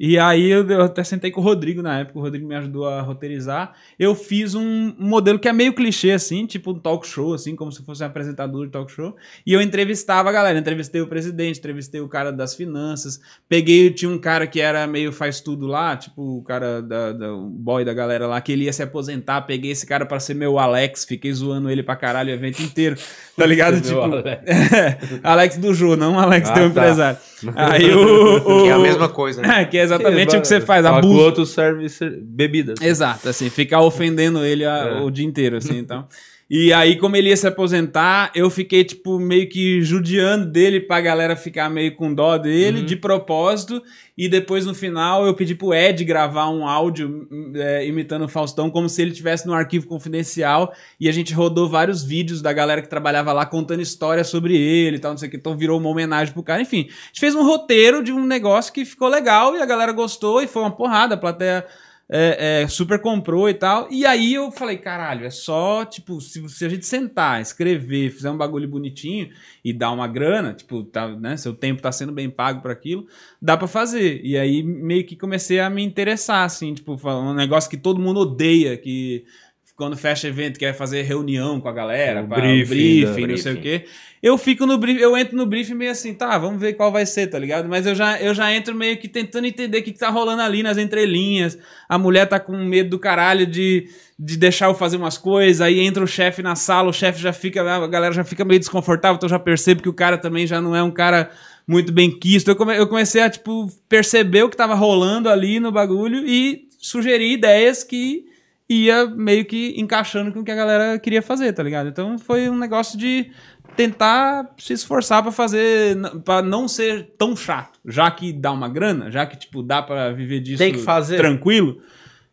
E aí eu, eu até sentei com o Rodrigo na época, o Rodrigo me ajudou a roteirizar. Eu fiz um modelo que é meio clichê, assim, tipo um talk show, assim, como se fosse um apresentador de talk show. E eu entrevistava a galera, entrevistei o presidente, entrevistei o cara das finanças, peguei, tinha um cara que era meio faz tudo lá, tipo o cara da, da o boy da galera lá, que ele ia se aposentar, peguei esse cara pra ser meu Alex, fiquei zoando ele pra caralho o evento inteiro, tá ligado? Tipo, Alex. Alex do Jô, não Alex Ah, teu tá. empresário. Aí o, o- Que é a mesma coisa, né? que é exatamente o que você faz, que O abuso. outro serve ser- bebidas. Exato, assim, ficar ofendendo ele a- É. o dia inteiro, assim, então. E aí, como ele ia se aposentar, eu fiquei, tipo, meio que judiando dele pra galera ficar meio com dó dele, de propósito. E depois, no final, eu pedi pro Ed gravar um áudio é, imitando o Faustão, como se ele tivesse no arquivo confidencial. E a gente rodou vários vídeos da galera que trabalhava lá contando histórias sobre ele e tal, não sei o que. Então virou uma homenagem pro cara. Enfim, a gente fez um roteiro de um negócio que ficou legal e a galera gostou e foi uma porrada. A plateia é, é, super comprou e tal. E aí eu falei, caralho, é só, tipo, se, se a gente sentar, escrever, fizer um bagulho bonitinho e dar uma grana, tipo, tá, né, seu tempo tá sendo bem pago para aquilo, dá pra fazer. E aí meio que comecei a me interessar, assim, tipo, um negócio que todo mundo odeia, que quando fecha evento quer fazer reunião com a galera, O pra- briefing, briefing, né? não sei o quê. Eu fico no briefing, eu entro no briefing meio assim, tá, vamos ver qual vai ser, tá ligado? Mas eu já, eu já entro meio que tentando entender o que, que tá rolando ali nas entrelinhas. A mulher tá com medo do caralho de, de deixar eu fazer umas coisas, aí entra o chefe na sala, o chefe já fica, a galera já fica meio desconfortável, então eu já percebo que o cara também já não é um cara muito bem quisto. Eu, come- eu comecei a, tipo, perceber o que tava rolando ali no bagulho e sugerir ideias que ia meio que encaixando com o que a galera queria fazer, tá ligado? Então foi um negócio de tentar se esforçar pra fazer, pra não ser tão chato, já que dá uma grana, já que tipo dá pra viver disso tranquilo.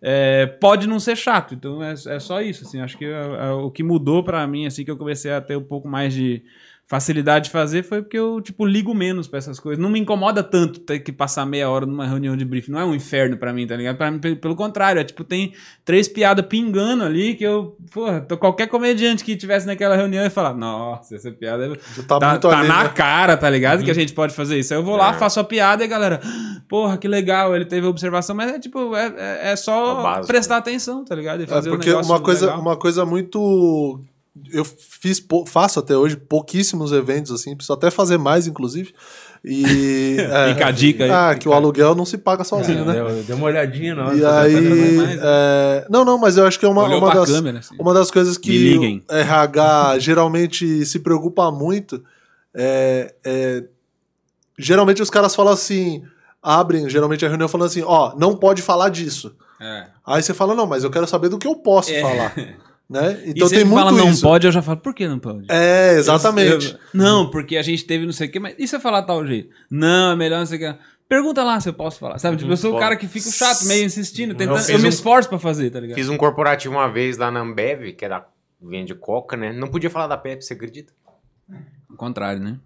é, pode não ser chato, então é, é só isso, assim, acho que é, é, o que mudou pra mim, assim, que eu comecei a ter um pouco mais de facilidade de fazer foi porque eu, tipo, ligo menos pra essas coisas. Não me incomoda tanto ter que passar meia hora numa reunião de briefing. Não é um inferno pra mim, tá ligado? Pra mim, pe- pelo contrário, é tipo, tem três piadas pingando ali que eu, porra, tô- qualquer comediante que tivesse naquela reunião ia falar, nossa, essa piada é Já tá, tá, tá ali, na né? cara, tá ligado? Que a gente pode fazer isso. Aí eu vou lá, É. faço a piada e a galera, porra, que legal, ele teve observação, mas é tipo, é, é, é É só básico. prestar atenção, tá ligado? E É fazer um porque negócio uma coisa, legal. uma coisa muito. Eu fiz, faço até hoje pouquíssimos eventos, assim, preciso até fazer mais, inclusive. E. é, Fica a dica aí. Ah, que o aluguel não se paga sozinho, né? Deu, deu uma olhadinha na hora. E aí. mais. né? é, Não, não, mas eu acho que é uma, uma das. câmera, assim. Uma das coisas que o RH geralmente se preocupa muito é, é- Geralmente os caras falam assim. Abrem geralmente a reunião falando assim: ó, não pode falar disso. É. Aí você fala: não, mas eu quero saber do que eu posso É. falar. Né? E Então se tem ele muito fala não isso. pode, eu já falo, por que não pode? É, exatamente. Eu- eu- não, porque a gente teve não sei o que, mas e se eu falar tal jeito? Não, é melhor não sei o que. Pergunta lá se eu posso falar, sabe? Tipo, eu sou o cara que fica chato, meio insistindo, tentando. Eu, fiz me um- esforço pra fazer, tá ligado? Fiz um corporativo uma vez lá na Ambev, que era vende coca, né? Não podia falar da Pepsi, você acredita? Ao contrário, né?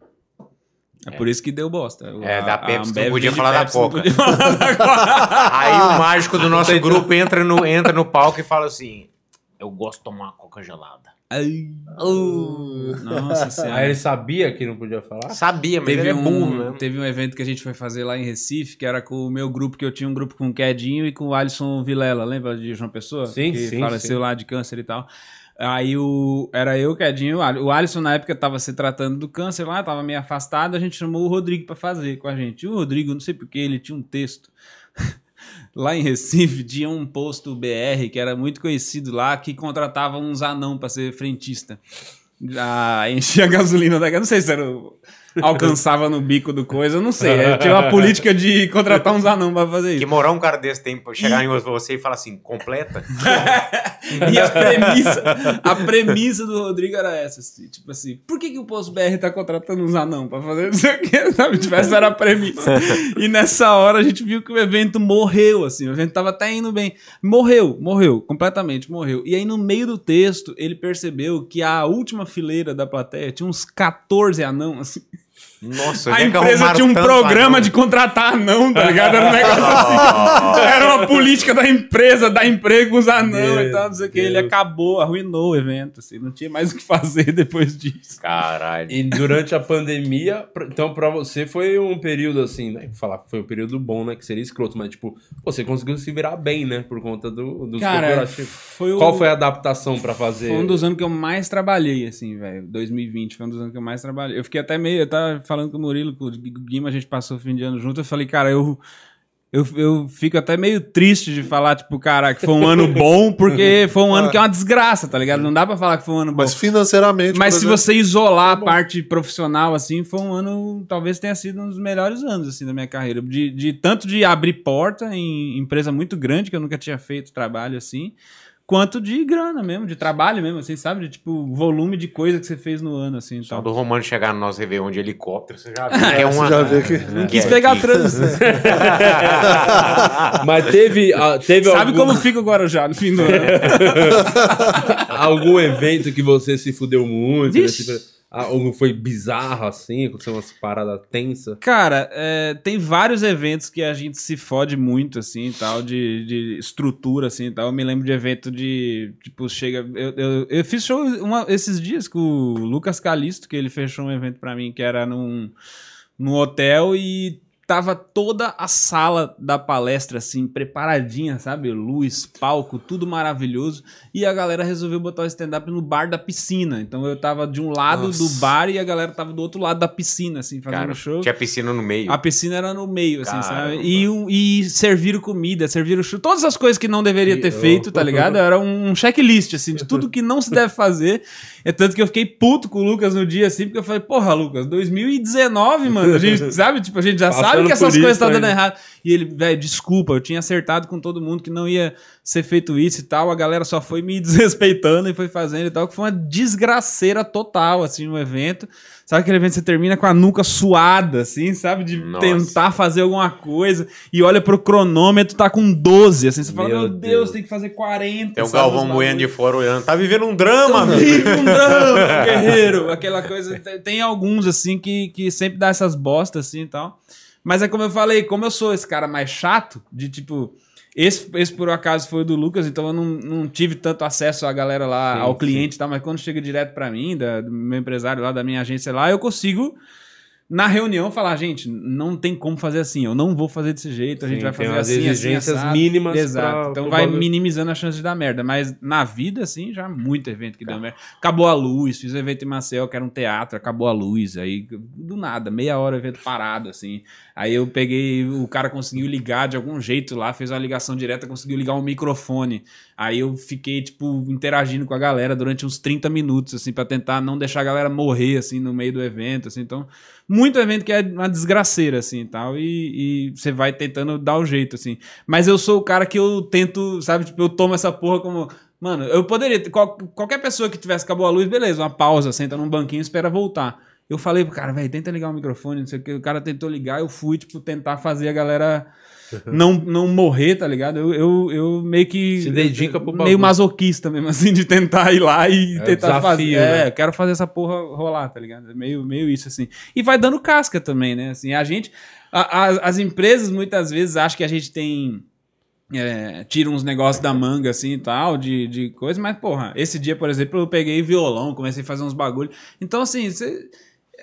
É, por isso que deu bosta. É, A- da Pepsi, não podia vende falar da Pepsi, não Coca. podia falar da Coca. Aí o mágico do nosso grupo entra no, entra no palco e fala assim: Eu gosto de tomar coca gelada. Ai. Nossa senhora. Aí ele sabia que não podia falar? Sabia, mas Teve ele é burro um, mesmo. teve um evento que a gente foi fazer lá em Recife, que era com o meu grupo, que eu tinha um grupo com o Quedinho e com o Alisson Vilela, lembra de João Pessoa? Sim, que sim, faleceu sim. lá de câncer e tal. Aí o, era eu, o Quedinho, o Al- o Alisson na época tava se tratando do câncer lá, tava meio afastado, a gente chamou o Rodrigo pra fazer com a gente. E o Rodrigo, não sei porquê, ele tinha um texto. Lá em Recife tinha um posto BR que era muito conhecido lá, que contratava uns anão pra ser frentista. Ah, enchia a gasolina da Não sei se era. o- Alcançava no bico do coisa, não sei. É, Tinha uma política de contratar uns anão pra fazer Que isso. moral um cara desse tem pra chegar em você e falar assim: completa? E a premissa, a premissa do Rodrigo era essa, assim, tipo assim, por que, que o Posto BR tá contratando uns anão pra fazer não sei o que, sabe? Tipo, essa era a premissa. E nessa hora a gente viu que o evento morreu, assim, o evento tava até indo bem. Morreu, morreu, completamente morreu. E aí no meio do texto ele percebeu que a última fileira da plateia tinha uns 14 anão, assim. Nossa, A é empresa tinha um programa anão? de contratar anão, tá ligado? Era um negócio assim. Era uma política da empresa, dar emprego aos anão Meu e tal, não sei o que. Ele acabou, arruinou o evento, assim. Não tinha mais o que fazer depois disso. Caralho. E durante a pandemia, então pra você foi um período assim, né? Falar que foi um período bom, né? Que seria escroto, mas tipo, você conseguiu se virar bem, né? Por conta do, dos Cara, corporativos. foi o... Qual foi a adaptação pra fazer? Foi um dos anos que eu mais trabalhei, assim, velho. 2020 foi um dos anos que eu mais trabalhei. Eu fiquei até meio. Eu tava falando com o Murilo, com o Guima, a gente passou o fim de ano junto. Eu falei, cara, eu. Eu, eu fico até meio triste de falar, tipo, cara, que foi um ano bom, porque foi um ano que é uma desgraça, tá ligado? Não dá pra falar que foi um ano bom. Mas financeiramente. Mas se exemplo, você isolar a parte profissional, assim, foi um ano, talvez tenha sido um dos melhores anos, assim, da minha carreira. De, de tanto de abrir porta em empresa muito grande, que eu nunca tinha feito trabalho assim, quanto de grana mesmo, de trabalho mesmo, assim, sabe? De tipo, volume de coisa que você fez no ano, assim. Só Tal. do Romano chegar no nosso Réveillon de helicóptero, você já viu É, que é uma... já vê que- Não quis pegar trânsito. Mas teve, teve Sabe algum, como fica o Guarujá no fim do ano? algum evento que você se fudeu muito? né? Vixe. Tipo, Ou foi bizarro assim? Aconteceu umas paradas tensas? Cara, é, tem vários eventos que a gente se fode muito, assim, tal, de, de estrutura, assim, tal. Eu me lembro de evento de, tipo, chega... Eu, eu, eu fiz show uma- esses dias com o Lucas Calisto, que ele fechou um evento pra mim, que era num, num hotel e tava toda a sala da palestra, assim, preparadinha, sabe? Luz, palco, tudo maravilhoso. E a galera resolveu botar o stand-up no bar da piscina. Então eu tava de um lado Nossa. do bar e a galera tava do outro lado da piscina, assim, fazendo Cara, show. tinha piscina no meio. A piscina era no meio, assim, Caramba. sabe? E, um- e serviram comida, serviram chu- Todas as coisas que não deveria ter feito, tá ligado? Era um checklist, assim, de tudo que não se deve fazer. É tanto que eu fiquei puto com o Lucas no dia, assim, porque eu falei, porra, Lucas, 2019, mano. A gente, sabe? Tipo, a gente já Passando sabe que essas coisas estão dando ainda. errado. E ele, velho, desculpa, eu tinha acertado com todo mundo que não ia ser feito isso e tal. A galera só foi me desrespeitando e foi fazendo e tal, que foi uma desgraceira total, assim, no evento. Sabe aquele evento que você termina com a nuca suada, assim, sabe? De Nossa. tentar fazer alguma coisa e olha pro cronômetro, tá com 12, assim. Você fala, Meu meu Deus, Deus. tem que fazer 40. Tem o Galvão Bueno de fora olhando. Tá vivendo um drama. Vive um drama, guerreiro. Aquela coisa. Tem, tem alguns, assim, que, que sempre dá essas bostas, assim e tal. Mas é como eu falei, como eu sou esse cara mais chato, de tipo. Esse, esse por acaso foi o do Lucas, então eu não, não tive tanto acesso à galera lá, Sim, ao sim. cliente e tal, mas quando chega direto pra mim, da- do meu empresário lá, da minha agência lá, eu consigo, na reunião, falar, gente, não tem como fazer assim, eu não vou fazer desse jeito, a gente Sim, vai tem fazer as assim, assim, exigências assado. mínimas Exato. pra- então vai bagulho. minimizando a chance de dar merda, mas na vida, assim, já muito evento que deu merda. Acabou a luz, fiz um evento em Maceió, que era um teatro, acabou a luz, aí do nada, meia hora o evento parado, assim. Aí eu peguei, o cara conseguiu ligar de algum jeito lá, fez uma ligação direta, conseguiu ligar um microfone. Aí eu fiquei, tipo, interagindo com a galera durante uns 30 minutos, assim, pra tentar não deixar a galera morrer, assim, no meio do evento, assim. Então, muito evento que é uma desgraceira, assim, tal, e, e você vai tentando dar o jeito, assim. Mas eu sou o cara que eu tento, sabe, tipo, eu tomo essa porra como... Mano, eu poderia... qual- qualquer pessoa que tivesse acabou a luz, beleza, uma pausa, senta num banquinho e espera voltar. Eu falei pro cara, velho, tenta ligar o microfone, não sei o que. O cara tentou ligar, eu fui, tipo, tentar fazer a galera não, não morrer, tá ligado? Eu, eu, eu meio que. Se dedica pro bagulho. Meio masoquista mesmo, assim, de tentar ir lá e É tentar fazer. desafio, É, né? eu quero fazer essa porra rolar, tá ligado? É meio, meio isso, assim. E vai dando casca também, né? Assim, a gente. a- a- as empresas muitas vezes acham que a gente tem. é, tira uns negócios da manga assim e tal, de, de coisa, mas porra, esse dia, por exemplo, eu peguei violão, comecei a fazer uns bagulho. Então, assim, cê-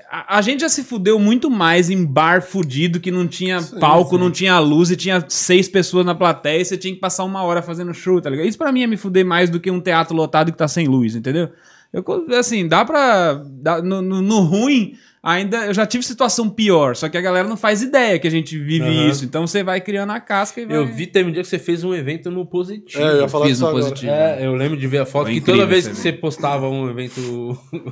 a, a gente já se fudeu muito mais em bar fudido que não tinha Sim, palco, sim. não tinha luz e tinha seis pessoas na plateia e você tinha que passar uma hora fazendo show, tá ligado? Isso pra mim é me fuder mais do que um teatro lotado que tá sem luz, entendeu? Eu, assim, dá pra. dá- no, no- no ruim, ainda. Eu já tive situação pior, só que a galera não faz ideia que a gente vive Aham. isso. Então você vai criando a casca e vai. Eu vi, teve um dia que você fez um evento no Positivo. É, eu ia falar fiz no agora. positivo. É, eu lembro de ver a foto Foi que incrível toda vez que você postava um evento, um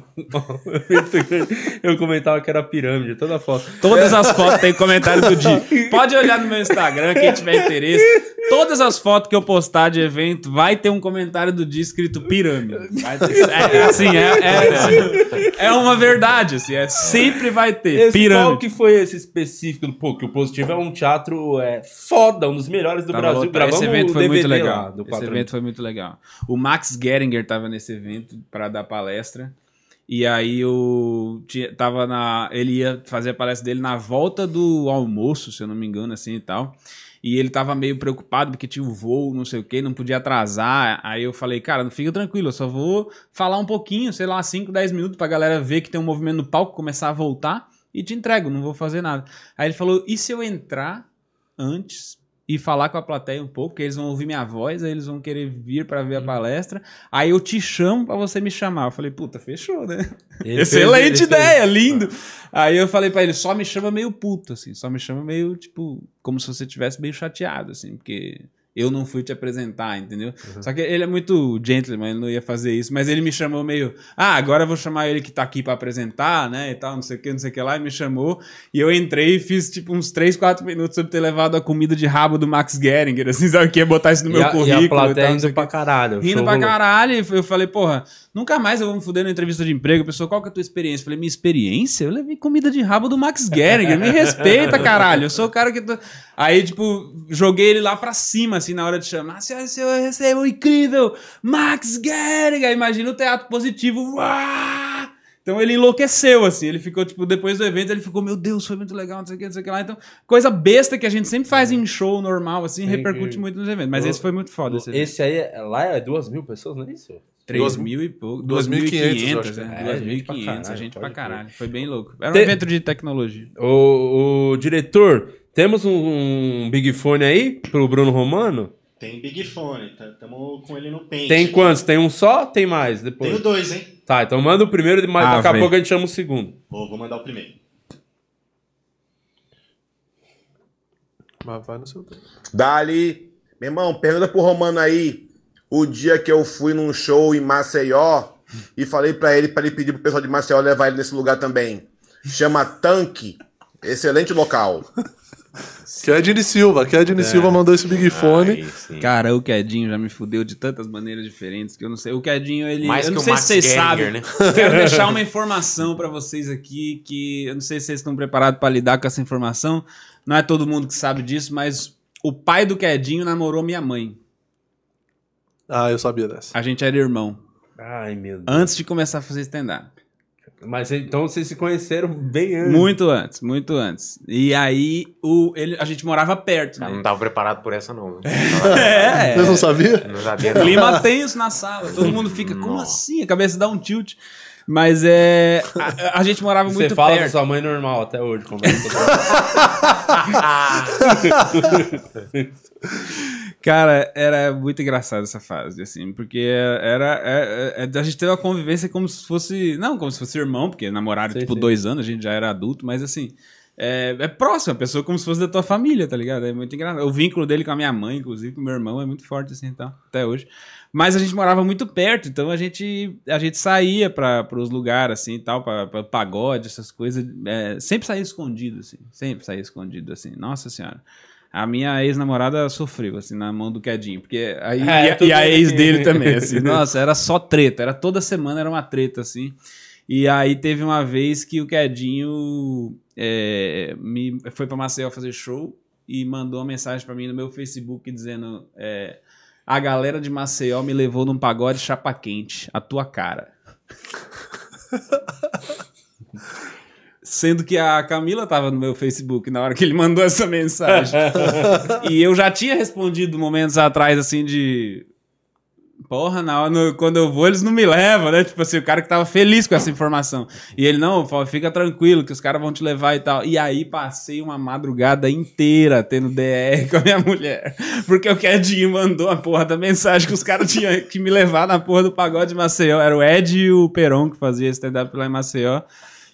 eu comentava que era pirâmide, toda foto. Todas as fotos tem comentário do dia. Pode olhar no meu Instagram, quem tiver interesse. Todas as fotos que eu postar de evento vai ter um comentário do dia escrito pirâmide. Vai ter- é, é assim, é, é, é uma verdade, assim, é, sempre vai ter Esse, qual pirâmide. que foi esse específico? Pô, que o Positivo é um teatro é, foda, um dos melhores do Tava Brasil. Gravamos Esse evento foi DVD muito legal. lá, Esse evento foi muito legal. O Max Geringer tava nesse evento para dar palestra. E aí eu tinha, tava na. Ele ia fazer a palestra dele na volta do almoço, se eu não me engano, assim e tal. E ele tava meio preocupado porque tinha o voo, não sei o que, não podia atrasar. Aí eu falei, cara, não fica tranquilo, eu só vou falar um pouquinho, sei lá, 5, 10 minutos pra galera ver que tem um movimento no palco, começar a voltar e te entrego, não vou fazer nada. Aí ele falou, e se eu entrar antes e falar com a plateia um pouco, que eles vão ouvir minha voz, aí eles vão querer vir pra ver a palestra. Aí eu te chamo pra você me chamar. Eu falei, puta, fechou, né? Ele Excelente fez- ideia, lindo. Aí eu falei pra ele, só me chama meio puto, assim, só me chama meio, tipo, como se você tivesse meio chateado, assim, porque eu não fui te apresentar, entendeu? Só que ele é muito gentleman, ele não ia fazer isso, mas ele me chamou meio, ah, agora eu vou chamar ele que tá aqui pra apresentar, né, e tal, não sei o que, não sei o que lá, e me chamou, e eu entrei e fiz, tipo, uns 3, 4 minutos sobre ter levado a comida de rabo do Max Geringer, assim, sabe, que ia botar isso no meu e, a, currículo e a e plateia tal, não sei indo pra quê. caralho. Rindo pra rolou. caralho, e eu falei, porra, nunca mais eu vou me fuder na entrevista de emprego. A pessoa, qual que é a tua experiência? Eu falei, minha experiência? Eu levei comida de rabo do Max Geringer, me respeita, caralho. Eu sou o cara que. tô- Aí, tipo, joguei ele lá pra cima, assim, na hora de chamar. Senhoras e senhores, recebo o incrível Max Geringer. Imagina o teatro positivo. Uá! Então ele enlouqueceu, assim. Ele ficou, tipo, depois do evento, ele ficou, meu Deus, foi muito legal, não sei o que, não sei o que lá. Então, coisa besta que a gente sempre faz em show normal, assim, Sim, repercute que- muito nos eventos. Mas Eu- esse foi muito foda. Esse. Esse aí, é- lá é duas mil pessoas, não é isso? 3 Duas- mil e pouco. 2.500, 2.500, eu acho que né? é. É, gente pra 2.500, caralho, a gente pra caralho. Foi bem louco. Era um Te- evento de tecnologia. O, o diretor, temos um, um Big Fone aí pro Bruno Romano? Tem Big Fone, tá- tamo com ele no pente. Tem quantos? Tem um só? Tem mais depois? Tenho dois, hein? Tá, então manda o primeiro, mas Ah, daqui a pouco a gente chama o segundo. Vou, vou mandar o primeiro. Mas vai no seu tempo. Dali, meu irmão, pergunta pro Romano aí o dia que eu fui num show em Maceió e falei pra ele pra ele pedir pro pessoal de Maceió levar ele nesse lugar também. Chama Tanque, excelente local. Kedney Silva. Kedney Silva mandou esse Big Fone. Sim. Cara, o Quedinho já me fudeu de tantas maneiras diferentes que eu não sei. O Quedinho, ele. Mais eu não que sei Max se vocês Geringer, sabem. né? Quero deixar uma informação pra vocês aqui que eu não sei se vocês estão preparados pra lidar com essa informação. Não é todo mundo que sabe disso, mas o pai do Quedinho namorou minha mãe. Ah, eu sabia dessa. A gente era irmão. Ai, meu Deus. Antes de começar a fazer stand-up. Mas então vocês se conheceram bem antes. Muito antes, muito antes. E aí o, ele, a gente morava perto. Eu Né? não tava preparado por essa, não. É, Vocês não sabiam? Não sabia, não. clima tenso na sala. Todo mundo fica, como Nossa. assim? A cabeça dá um tilt. Mas é. A, a gente morava Você muito fala com perto. sua mãe normal até hoje. Conversa com ela. Cara, era muito engraçado essa fase, assim, porque era. é- é- a gente teve uma convivência como se fosse. Não, como se fosse irmão, porque namoraram, Sim, tipo, sim. dois anos, a gente já era adulto, mas assim. É, é próximo, a pessoa como se fosse da tua família, tá ligado? É muito engraçado. O vínculo dele com a minha mãe, inclusive, com o meu irmão, é muito forte, assim, então, até hoje. Mas a gente morava muito perto, então a gente, a gente saía para os lugares, assim, tal, para pagode, essas coisas. é, sempre saía escondido, assim. Sempre saía escondido, assim. Nossa Senhora. A minha ex-namorada sofreu, assim, na mão do Quedinho. Porque aí, É, e, a- e a ex dele também, assim. Nossa, era só treta. Era toda semana era uma treta, assim. E aí teve uma vez que o Quedinho é, me, foi pra Maceió fazer show e mandou uma mensagem pra mim no meu Facebook dizendo: é, A galera de Maceió me levou num pagode chapa quente, a tua cara. Sendo que a Camila tava no meu Facebook na hora que ele mandou essa mensagem. e eu já tinha respondido momentos atrás, assim, de. Porra, na hora, no- quando eu vou, eles não me levam, né? Tipo assim, o cara que tava feliz com essa informação. E ele, não, fica tranquilo, que os caras vão te levar e tal. E aí passei uma madrugada inteira tendo DR com a minha mulher. Porque o Quedinho mandou a porra da mensagem que os caras tinham que me levar na porra do pagode de Maceió. Era o Ed e o Peron que fazia stand-up lá em Maceió.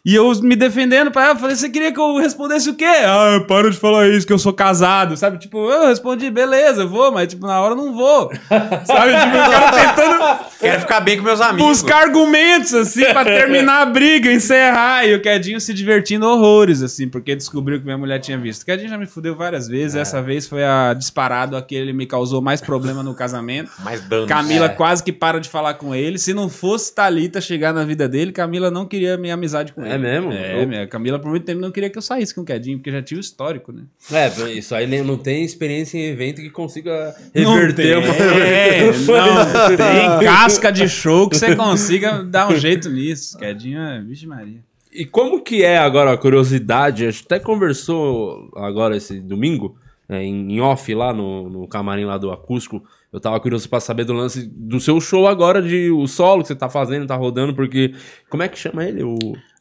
E eu me defendendo pra ela, falei, você queria que eu respondesse o quê? Ah, para de falar isso, que eu sou casado, sabe? Tipo, eu respondi, beleza, eu vou, mas tipo, na hora eu não vou. sabe? Tipo, o cara tentando Quero ficar bem com meus amigos. buscar argumentos, assim, pra terminar a briga, encerrar. E o Quedinho se divertindo horrores, assim, porque descobriu que minha mulher tinha visto. O Quedinho já me fudeu várias vezes, essa vez foi a disparado a que ele me causou mais problema no casamento. Mais danos. Camila É. quase que para de falar com ele. Se não fosse Thalita chegar na vida dele, Camila não queria minha amizade com ele. É mesmo? É, Eu- minha Camila por muito tempo não queria que eu saísse com o Quedinho, porque já tinha o histórico, né? É, isso aí não tem experiência em evento que consiga Não reverter tem, uma. é, não tem casca de show que você consiga dar um jeito nisso. Quedinho é, vixe Maria. E como que é agora a curiosidade? A gente até conversou agora esse domingo, é, em, off lá no, no camarim lá do acústico. Eu tava curioso pra saber do lance do seu show agora, de o solo que você tá fazendo, tá rodando, porque. Como é que chama ele? O,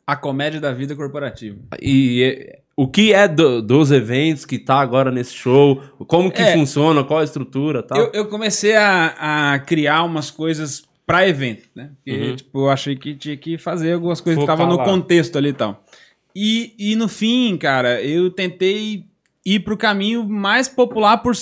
A comédia da vida corporativa. e o que é do- dos eventos que tá agora nesse show? Como que É. funciona? Qual a estrutura tal? Eu, eu comecei a, a criar umas coisas pra evento, né? Porque, Uhum. tipo, eu achei que tinha que fazer algumas coisas Focar que estavam no contexto ali e tal. E, e no fim, cara, eu tentei ir pro caminho mais popular, por,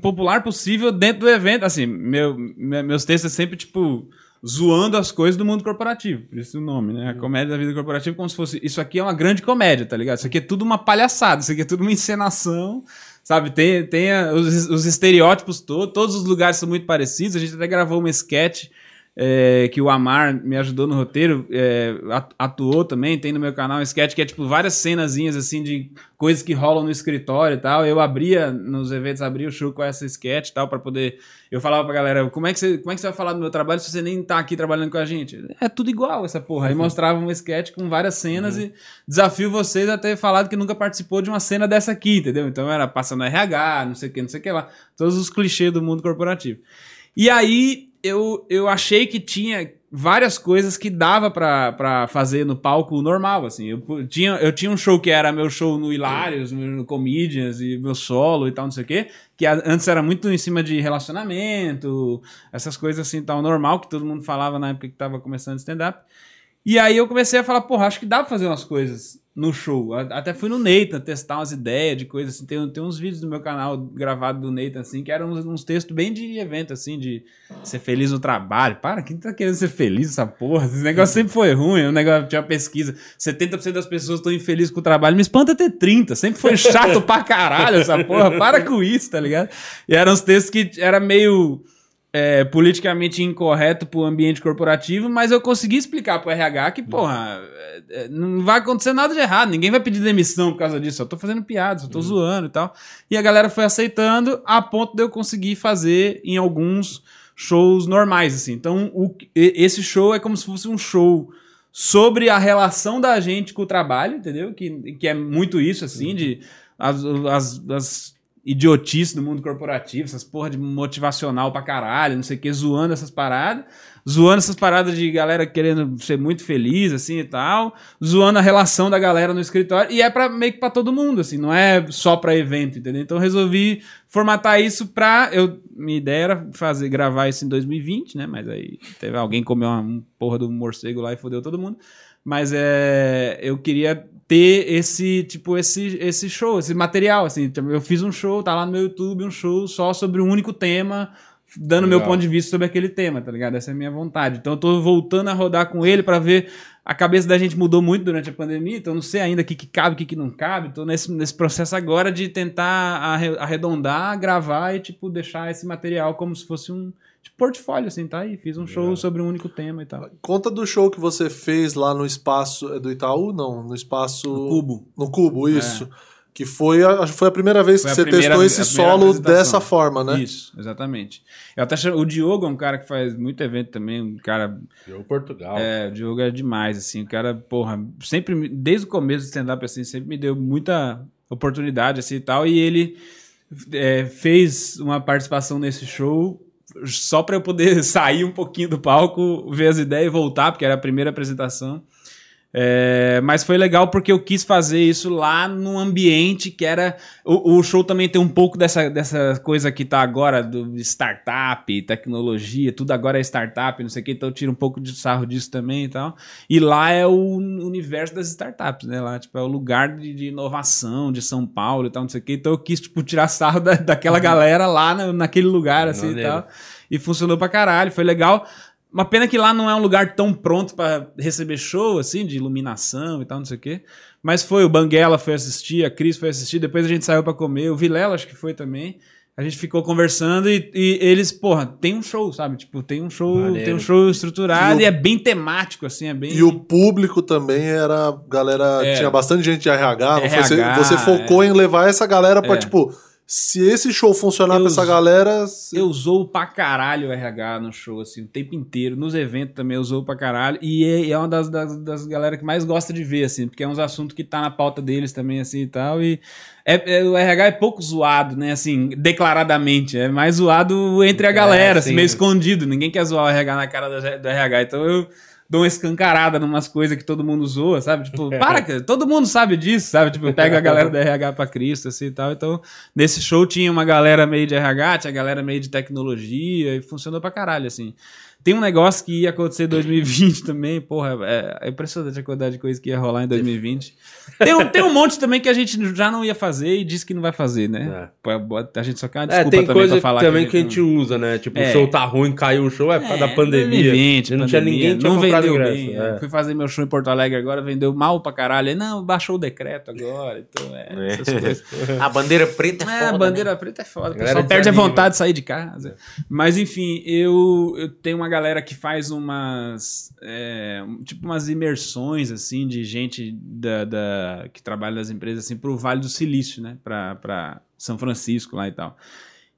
popular possível dentro do evento. Assim, meu, me- meus textos é sempre, tipo, zoando as coisas do mundo corporativo. Por isso o nome, né? A comédia da vida corporativa, como se fosse. Isso aqui é uma grande comédia, tá ligado? Isso aqui é tudo uma palhaçada, isso aqui é tudo uma encenação. Sabe, tem, tem a- os, os estereótipos todos, todos os lugares são muito parecidos. A gente até gravou uma sketch é, que o Amar me ajudou no roteiro, é, atu- atuou também, tem no meu canal um sketch que é tipo várias cenazinhas assim de coisas que rolam no escritório e tal. Eu abria nos eventos, abria o show com essa sketch e tal, pra poder. Eu falava pra galera, como é, que você, como é que você vai falar do meu trabalho se você nem tá aqui trabalhando com a gente? É tudo igual essa porra. Aí mostrava um sketch com várias cenas e desafio vocês a ter falado que nunca participou de uma cena dessa aqui, entendeu? Então era passando RH, não sei o que, não sei o que lá. Todos os clichês do mundo corporativo. E aí eu, eu achei que tinha várias coisas que dava pra fazer no palco normal, assim. Eu tinha, eu tinha um show que era meu show no Hilários, no Comedians e meu solo e tal, não sei o quê, que antes era muito em cima de relacionamento, essas coisas assim, tal, normal, que todo mundo falava na época que tava começando stand-up. E aí eu comecei a falar, porra, acho que dá pra fazer umas coisas no show. Até fui no Nathan testar umas ideias de coisas assim. Tem, tem uns vídeos do meu canal gravado do Nathan, assim, que eram uns, uns textos bem de evento, assim, de ser feliz no trabalho. Para, quem tá querendo ser feliz essa porra? Esse negócio sempre foi ruim. O negócio tinha uma pesquisa. 70% das pessoas estão infelizes com o trabalho. Me espanta ter 30. Sempre foi chato pra caralho essa porra. Para com isso, tá ligado? E eram uns textos que era meio é, politicamente incorreto pro ambiente corporativo, mas eu consegui explicar pro RH que, porra, é, é, não vai acontecer nada de errado, ninguém vai pedir demissão por causa disso, eu tô fazendo piada, só tô zoando e tal. E a galera foi aceitando a ponto de eu conseguir fazer em alguns shows normais, assim. Então, o- esse show é como se fosse um show sobre a relação da gente com o trabalho, entendeu? Que, que é muito isso, assim, de as, as, as idiotices do mundo corporativo, essas porra de motivacional pra caralho, não sei o que, zoando essas paradas, zoando essas paradas de galera querendo ser muito feliz, assim, e tal, zoando a relação da galera no escritório, e é pra, meio que pra todo mundo, assim, não é só pra evento, entendeu? Então resolvi formatar isso pra, eu, minha ideia era fazer, gravar isso em 2020, né, mas aí teve alguém comeu uma, um porra do morcego lá e fodeu todo mundo, mas é, eu queria ter esse tipo esse esse show, esse material assim. Tipo, Eu fiz um show, tá lá no meu YouTube, um show só sobre um único tema, dando meu Legal. ponto de vista sobre aquele tema, tá ligado? Essa é a minha vontade. Então eu tô voltando a rodar com ele pra ver a cabeça da gente mudou muito durante a pandemia, então eu não sei ainda o que, que cabe, o que, que não cabe. Tô nesse, nesse processo agora de tentar arre- arredondar, gravar e, tipo, deixar esse material como se fosse um portfólio, assim, tá? E fiz um show sobre um único tema e tal. Conta do show que você fez lá no espaço é do Itaú, não, no espaço No Cubo. No Cubo, isso. Que foi a, foi a primeira vez Foi que você primeira- testou esse solo dessa forma, né? Isso, exatamente. Eu até chamo- o Diogo é um cara que faz muito evento também, um cara Eu, Portugal. É, o Diogo é demais, assim, o cara, porra, sempre, desde o começo do stand-up, assim, sempre me deu muita oportunidade, assim, e tal, e ele é, fez uma participação nesse show só pra eu poder sair um pouquinho do palco, ver as ideias e voltar, porque era a primeira apresentação. É, mas foi legal porque eu quis fazer isso lá num ambiente que era. O, o show também tem um pouco dessa, dessa coisa que tá agora do startup, tecnologia, tudo agora é startup, não sei o que, então eu tiro um pouco de sarro disso também e tal. E lá é o universo das startups, né? Lá, tipo, é o lugar de, de inovação de São Paulo e tal, não sei o que. Então eu quis, tipo, tirar sarro da, daquela galera lá na- naquele lugar, assim Maneiro. e tal. E funcionou pra caralho, foi legal. Uma pena que lá não é um lugar tão pronto pra receber show, assim, de iluminação e tal, não sei o quê. Mas foi, o Banguela foi assistir, a Cris foi assistir, depois a gente saiu pra comer, o Vilela acho que foi também. A gente ficou conversando e, e eles, porra, tem um show, sabe? Tipo, tem um show, Maneiro. tem um show estruturado E e, o- é bem temático, assim, é bem. E o público também era. Galera. É. Tinha bastante gente de RH. não foi? Você, RH, você focou em levar essa galera pra, É. tipo. Se esse show funcionar Eu pra essa galera. se- Eu usou pra caralho o RH no show, assim, o tempo inteiro. Nos eventos também eu usou pra caralho. E é, é uma das, das, das galera que mais gosta de ver, assim, porque é uns assuntos que tá na pauta deles também, assim e tal. E é, é- o RH é pouco zoado, né, assim, declaradamente. É mais zoado entre a É, galera, assim, sim. meio escondido. Ninguém quer zoar o RH na cara do, do RH. Então eu dou uma escancarada numas coisas que todo mundo zoa, sabe? Tipo, para, cara, todo mundo sabe disso, sabe? Tipo, eu pego a galera do RH pra Cristo, assim e tal. Então, nesse show tinha uma galera meio de RH, tinha a galera meio de tecnologia, e funcionou pra caralho, assim. Tem um negócio que ia acontecer em 2020 também, porra, é, é impressionante a quantidade de coisa que ia rolar em 2020. Tem um, tem um monte também que a gente já não ia fazer e disse que não vai fazer, né? A gente só quer uma É, desculpa tem também coisa pra falar também que a não- gente usa, né? Tipo, É. o show tá ruim, caiu o show, é por causa da É, pandemia. 2020, não tinha pandemia, ninguém que tinha não comprado vendeu ingresso. bem. é. Fui fazer meu show em Porto Alegre agora, vendeu mal pra caralho. Não, baixou o decreto agora. Então, é, essas coisas. A bandeira preta é, É, foda. a bandeira preta é foda. Pessoal perde a vontade de sair de casa. Mas, enfim, eu, eu tenho uma galera que faz umas. é, tipo, umas imersões, assim, de gente da, da- que trabalha nas empresas, assim, pro Vale do Silício, né? Pra São Francisco lá e tal.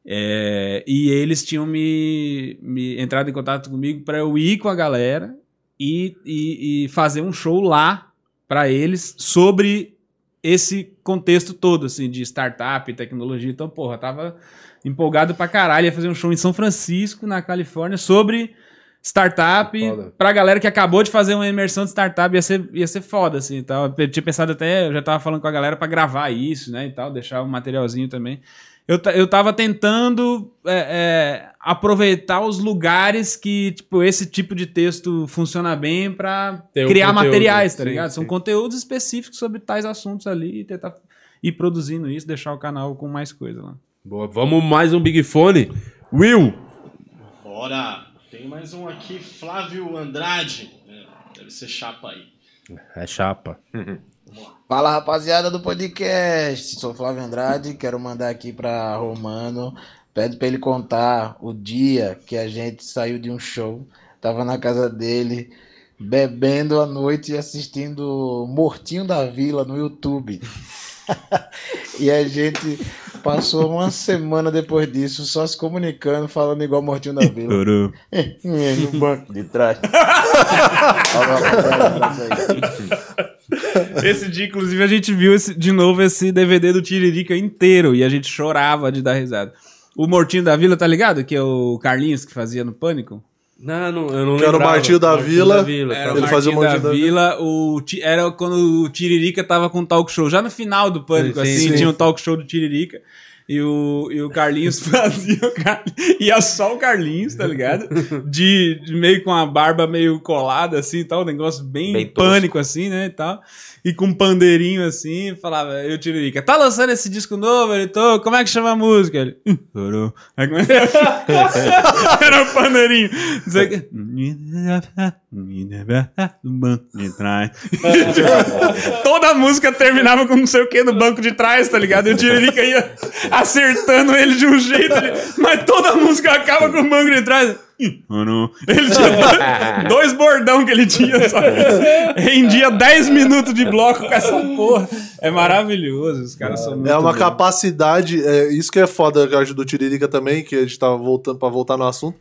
É, e eles tinham me, me entrado em contato comigo para eu ir com a galera e, e, e fazer um show lá para eles sobre esse contexto todo, assim, de startup, tecnologia. Então, porra, tava empolgado pra caralho. Ia fazer um show em São Francisco, na Califórnia, sobre startup Foda. pra galera que acabou de fazer uma imersão de startup. Ia ser, ia ser foda, assim, e tal. Eu tinha pensado até, eu já tava falando com a galera pra gravar isso, né, e tal, deixar um materialzinho também. Eu, eu tava tentando é, é, aproveitar os lugares que, tipo, esse tipo de texto funciona bem um criar conteúdo, materiais, tá sim, ligado? São sim. conteúdos específicos sobre tais assuntos ali e tentar ir produzindo isso, deixar o canal com mais coisa lá. Boa, vamos mais um Big Fone. Will, Bora! Tem mais um aqui, Flávio Andrade. É, deve ser chapa aí. é chapa. Fala rapaziada do podcast, sou Flávio Andrade, quero mandar aqui pra Romano, pede pra ele contar o dia que a gente saiu de um show, tava na casa dele, bebendo à noite e assistindo Mortinho da Vila no YouTube. e a gente passou uma semana depois disso só se comunicando, falando igual Mortinho da Vila. no banco de trás. Esse dia, inclusive, a gente viu esse- de novo esse DVD do Tiririca inteiro e a gente chorava de dar risada. O Mortinho da Vila, tá ligado? Que é o Carlinhos que fazia no Pânico. Não, não, eu não Que era o lembrava. Martinho da Vila. Era Ele o fazia o Martinho da da Vila. O, Ti- era quando o Tiririca tava com talk show. Já no final do Pânico, Sim, assim, sim. tinha um talk show do Tiririca. E o, e o Carlinhos fazia o Carlinhos. Ia só o Carlinhos, tá ligado? De, de meio com a barba meio colada, assim e tal. Um negócio bem, Bem tosco. pânico, assim, né? E tal. E com um pandeirinho assim, falava, eu Tiririca, tá lançando esse disco novo? Ele, tô, como é que chama a música? Ele, "Hum, chorou. Aí como é que- Era o pandeirinho. No banco de trás. Toda a música terminava com não sei o que no banco de trás, tá ligado? E o Tiririca ia acertando ele de um jeito, mas toda a música acaba com o banco de trás. Ele tinha dois bordão que ele tinha só. Rendia 10 minutos de bloco com essa porra. É maravilhoso, os caras são muito É uma bons. capacidade, é, isso que é foda eu acho, do Tiririca também, que a gente tava voltando pra voltar no assunto,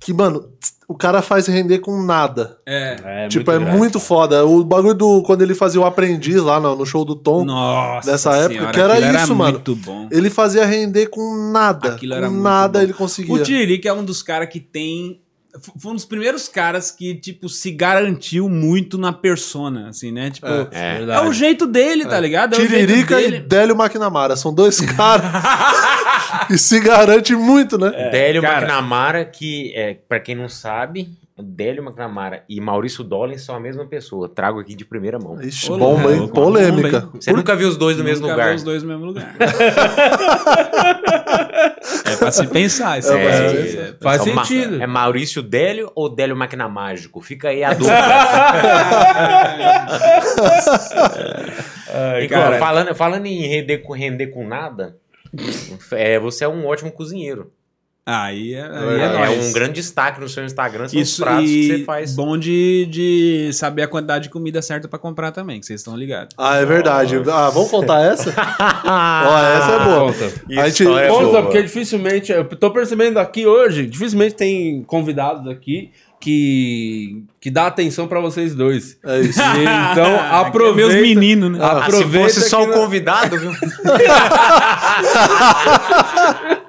que, mano, o cara faz render com nada. É. É, tipo, é grave. muito foda. O bagulho do. Quando ele fazia o aprendiz lá no, no show do Tom, Nossa Dessa época, senhora, que era isso, mano. muito bom. ele fazia render com nada. Aquilo com era muito nada bom. ele conseguia. O Tiririca é um dos caras que tem. Foi um dos primeiros caras que, tipo, se garantiu muito na persona, assim, né? Tipo, É. é, verdade. o jeito dele, tá ligado? É o jeito Tiririca e dele. Délio McNamara. São dois caras que se garante muito, né? Délio cara. McNamara, que, é, pra quem não sabe, Délio McNamara e Maurício Dollin são a mesma pessoa. Trago aqui de primeira mão. Ixi, louco, Polêmica. Você nunca viu os dois no mesmo Nunca lugar. vi os dois no mesmo lugar. é pra se pensar. Isso É pra se é, pensar. é- Faz Ma- sentido. É Maurício Délio ou Délio McNamágico? Fica aí a dúvida. Ai, E, cara, falando, falando em render com, render com nada, é, você é um ótimo cozinheiro. Aí é, aí É é, É, nóis. um grande destaque no seu Instagram, são Isso os pratos e que você faz. bom de, de saber a quantidade de comida certa pra comprar também, que vocês estão ligados. Ah, é verdade. Ah, vamos contar essa? Ó, essa é boa. Conta. A gente- Conta, boa. porque dificilmente. Eu tô percebendo aqui hoje, dificilmente tem convidados aqui que, que dá atenção pra vocês dois. É isso. E então, Aqui é aproveita. meus meninos, né? Ah, se aproveita fosse só o convidado, viu?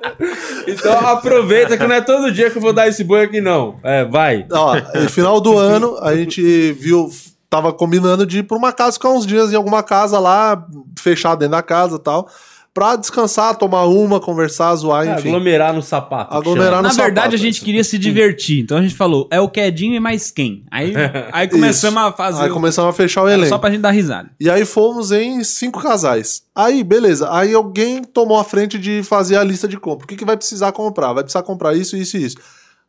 Então aproveita que não é todo dia que eu vou dar esse boi aqui, não. É, vai. Ó, no final do ano, a gente viu, tava combinando de ir pra uma casa, ficar uns dias em alguma casa lá, fechado dentro da casa e tal, pra descansar, tomar uma, conversar, zoar, É, enfim. aglomerar no sapato. Aglomerar no Na verdade, sapato, a gente assim. queria se divertir. Então a gente falou, é o Quedinho e mais quem? Aí, aí começamos a fazer. Aí o- começamos a fechar o Era elenco. Só pra gente dar risada. E aí fomos em cinco casais. Aí, beleza. Aí alguém tomou a frente de fazer a lista de compra. O que, que vai precisar comprar? Vai precisar comprar isso, isso e isso.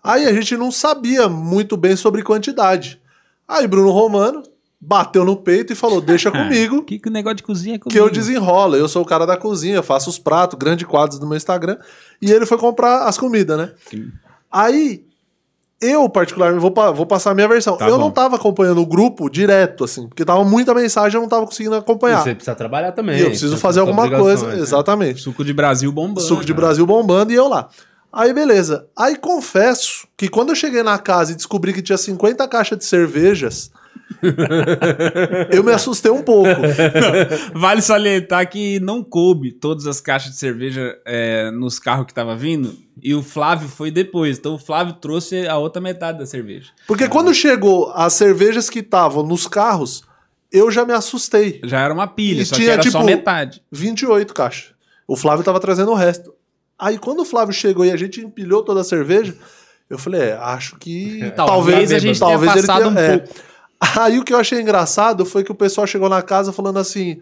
Aí a gente não sabia muito bem sobre quantidade. Aí Bruno Romano bateu no peito e falou: Deixa comigo. Que, que o negócio de cozinha é Que comigo. eu desenrolo, eu sou o cara da cozinha, eu faço os pratos, grande quadros no meu Instagram. E ele foi comprar as comidas, né? Aí, eu, particularmente, vou, vou passar a minha versão. Tá eu bom. não tava acompanhando o grupo direto, assim, porque tava muita mensagem e eu não tava conseguindo E acompanhar. Você precisa trabalhar também. E eu preciso Tem fazer alguma coisa. né? Exatamente. Suco de Brasil bombando. Suco de né? Brasil bombando e eu lá. Aí, beleza. Aí, confesso que quando eu cheguei na casa e descobri que tinha 50 caixas de cervejas, eu me assustei um pouco. Vale salientar que não coube todas as caixas de cerveja é, nos carros que tava vindo. E o Flávio foi depois. Então o Flávio trouxe a outra metade da cerveja. Porque quando chegou as cervejas que estavam nos carros, eu já me assustei. Já era uma pilha, E só tinha, era só tipo, metade. 28 caixas. O Flávio tava trazendo o resto. Aí quando o Flávio chegou e a gente empilhou toda a cerveja, eu falei, é, acho que Talvez a gente tenha passado um é. Aí o que eu achei engraçado foi que o pessoal chegou na casa falando assim,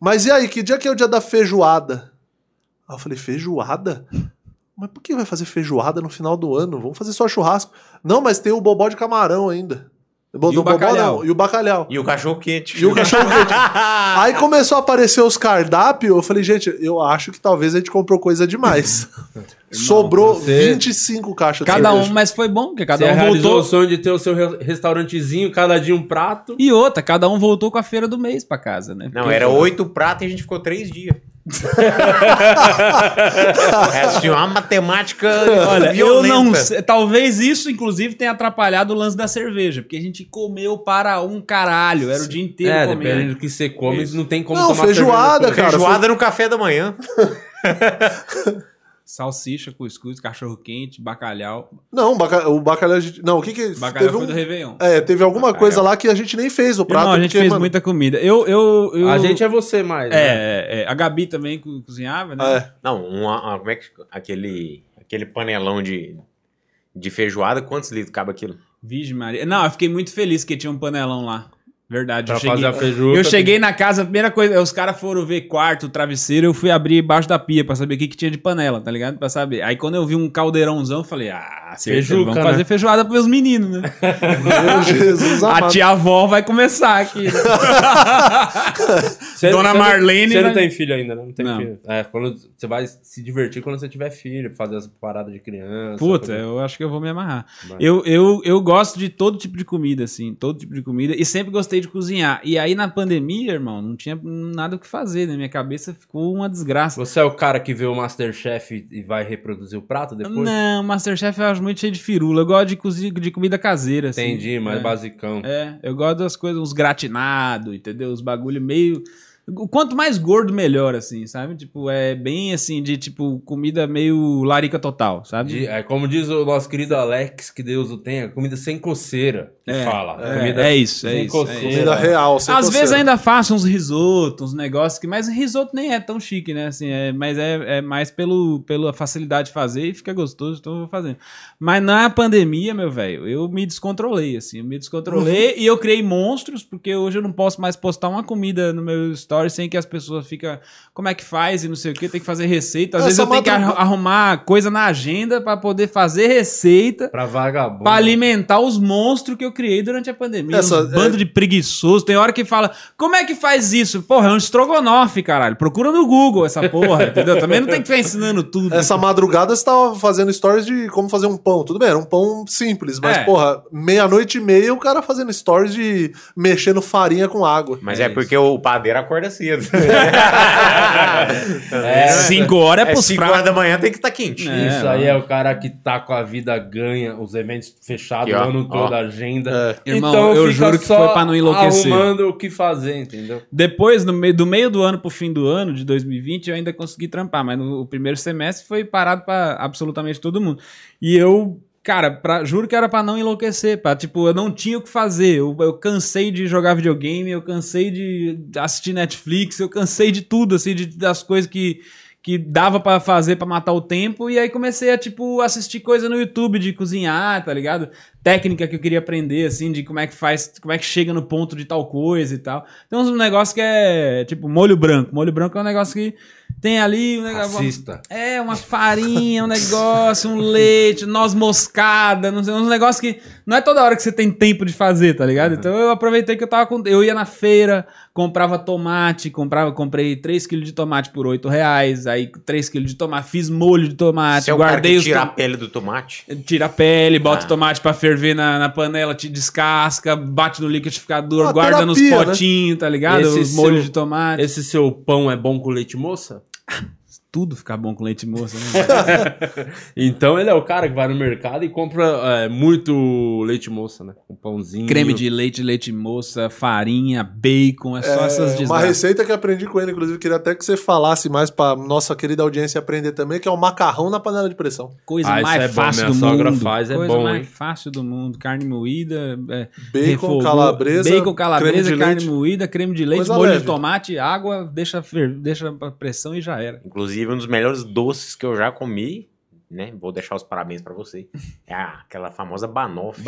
mas e aí, que dia que é o dia da feijoada? Aí eu falei, feijoada? Mas por que vai fazer feijoada no final do ano? Vamos fazer só churrasco. Não, mas tem o bobó de camarão ainda. E o bobó bacalhau. não, e o bacalhau. E o cachorro quente. E o cachorro quente. Aí começou a aparecer os cardápios. Eu falei, gente, eu acho que talvez a gente comprou coisa demais. Sobrou você- 25 caixas de Cada um, mas foi bom, porque cada Você um voltou. o sonho de ter o seu re- restaurantezinho, cada dia um prato. E outra, cada um voltou com a feira do mês pra casa, né? Não, Porque- era oito pratos e a gente ficou três dias. é assim, uma matemática Olha, violenta. eu não sei. Talvez isso, inclusive, tenha atrapalhado o lance da cerveja. Porque a gente comeu para um caralho. Era o dia inteiro É, comendo. dependendo do que você come, Isso. não tem como Não, tomar feijoada, cerveja. cara. Feijoada no café da manhã. Salsicha, cuscuz, cachorro quente, bacalhau. Não, o baca- o bacalhau. a gente- Não, o que que. Bacalhau teve foi um- do Réveillon. É, teve alguma coisa lá que a gente nem fez o prato. Irmão, a gente porque, fez mano, muita comida. Eu, eu, eu- A gente é você mais. né? É, é, é, a Gabi também co- cozinhava, né? É. Não, uma, uma- como é que. Aquele, aquele panelão de, de feijoada, quantos litros cabe aquilo? Virgem Maria. Não, eu fiquei muito feliz que tinha um panelão lá. Verdade. Pra eu cheguei, fazer a feijuca. eu cheguei na casa, a primeira coisa, os caras foram ver quarto, travesseiro, eu fui abrir embaixo da pia pra saber o que, que tinha de panela, tá ligado? Pra saber. Aí quando eu vi um caldeirãozão, eu falei, ah, Feijuca, vamos né? fazer feijoada pros meus meninos, né? Meu Jesus a amado. tia avó vai começar aqui. né? Você- Dona você Marlene Você não tem filho ainda, né? Não tem Não. filho. É, quando você vai se divertir quando você tiver filho, fazer as paradas de criança. Puta, coisa- eu acho que eu vou me amarrar. Vai. Eu, eu, eu gosto de todo tipo de comida, assim, todo tipo de comida, e sempre gostei de cozinhar. E aí na pandemia, irmão, não tinha nada o que fazer, né? Minha cabeça ficou uma desgraça. Você é o cara que vê o Masterchef e vai reproduzir o prato depois? Não, Masterchef eu acho muito cheio de firula. Eu gosto de, cozi- de comida caseira, assim. Entendi, mais é. basicão. É, eu gosto das coisas, uns gratinados, entendeu? Os bagulho meio. Quanto mais gordo, melhor, assim, sabe? Tipo, é bem assim, de tipo, comida meio larica total, sabe? De- é como diz o nosso querido Alex, que Deus o tenha, comida sem coceira. Que É, fala. é, comida é isso, é isso, é coceira. isso. Comida real, sem Às coceira. vezes ainda faço uns risotos, uns negócios que. Mas risoto nem é tão chique, né? Assim, é, mas é, é mais pelo, pela facilidade de fazer e fica gostoso, então eu vou fazendo. Mas na pandemia, meu velho, eu me descontrolei, assim. Eu me descontrolei e eu criei monstros, porque hoje eu não posso mais postar uma comida no meu story sem que as pessoas ficam. Como é que faz e não sei o que, tem que fazer receita. Às Essa vezes eu tenho que arrumar coisa na agenda pra poder fazer receita. Pra vagabundo. Pra alimentar os monstros que eu criei durante a pandemia. Essa- uns bando é- de preguiçoso. Tem hora que fala, como é que faz isso? Porra, é um estrogonofe, caralho. Procura no Google essa porra, entendeu? Também não tem que ficar ensinando tudo. Essa madrugada você tava fazendo stories de como fazer um pão. Tudo bem, era um pão simples, mas, É. porra, meia-noite e meia o cara fazendo stories de mexendo farinha com água. Mas É é, porque o padeiro acordava acorda cedo. É, 5 horas é É pros 5 fracos. horas da manhã tem que estar quente. É, Isso aí é o cara que tá com a vida ganha, os eventos fechados o ano todo, a agenda. É. Irmão, eu fica juro que foi pra não enlouquecer. arrumando o que fazer, entendeu? Depois, no meio, do meio do ano pro fim do ano, de 2020, eu ainda consegui trampar, mas no primeiro semestre foi parado pra absolutamente todo mundo. E eu, cara, pra- juro que era pra não enlouquecer, pra, tipo, eu não tinha o que fazer. Eu, eu cansei de jogar videogame, eu cansei de assistir Netflix, eu cansei de tudo, assim, de- das coisas que, que dava pra fazer pra matar o tempo. E aí comecei a, tipo, assistir coisa no YouTube de cozinhar, tá ligado? Técnica que eu queria aprender, assim, de como é que faz, como é que chega no ponto de tal coisa e tal. Tem uns negócios que é, tipo, molho branco. Molho branco é um negócio que tem ali um negócio. Assista. É, uma farinha, um negócio, um leite, noz moscada, não sei, uns negócios que não é toda hora que você tem tempo de fazer, tá ligado? Então eu aproveitei que eu tava com. Eu ia na feira, comprava tomate, comprava, comprei 3 kg de tomate por 8 reais, aí 3 kg de tomate, fiz molho de tomate, Você é o cara guardei que os tira a pele do tomate? Tira a pele, bota Ah. o tomate pra ferver na, na panela, te descasca, bate no liquidificador, Uma guarda nos terapia, né? potinhos, tá ligado? Esse Os molhos seu- de tomate. Esse seu pão é bom com leite moça? Tudo fica bom com leite moça, né? Então ele é o cara que vai no mercado e compra é, muito leite moça, né? Um pãozinho. Creme de leite, leite moça, farinha, bacon, é só É, essas uma desgraças. receita que aprendi com ele, inclusive, queria até que você falasse mais pra nossa querida audiência aprender também, que é o macarrão na panela de pressão. Coisa Ah, mais é bom, fácil minha do sogra mundo. faz, é Coisa bom, mais hein? fácil do mundo. Carne moída, é, Bacon, refogou- calabresa, bacon, calabresa, creme de carne leite. moída, creme de leite, Coisa molho leve. de tomate, água, deixa, deixa pra pressão e já era. Inclusive, um dos melhores doces que eu já comi, né? Vou deixar os parabéns pra você. É aquela famosa banoffee.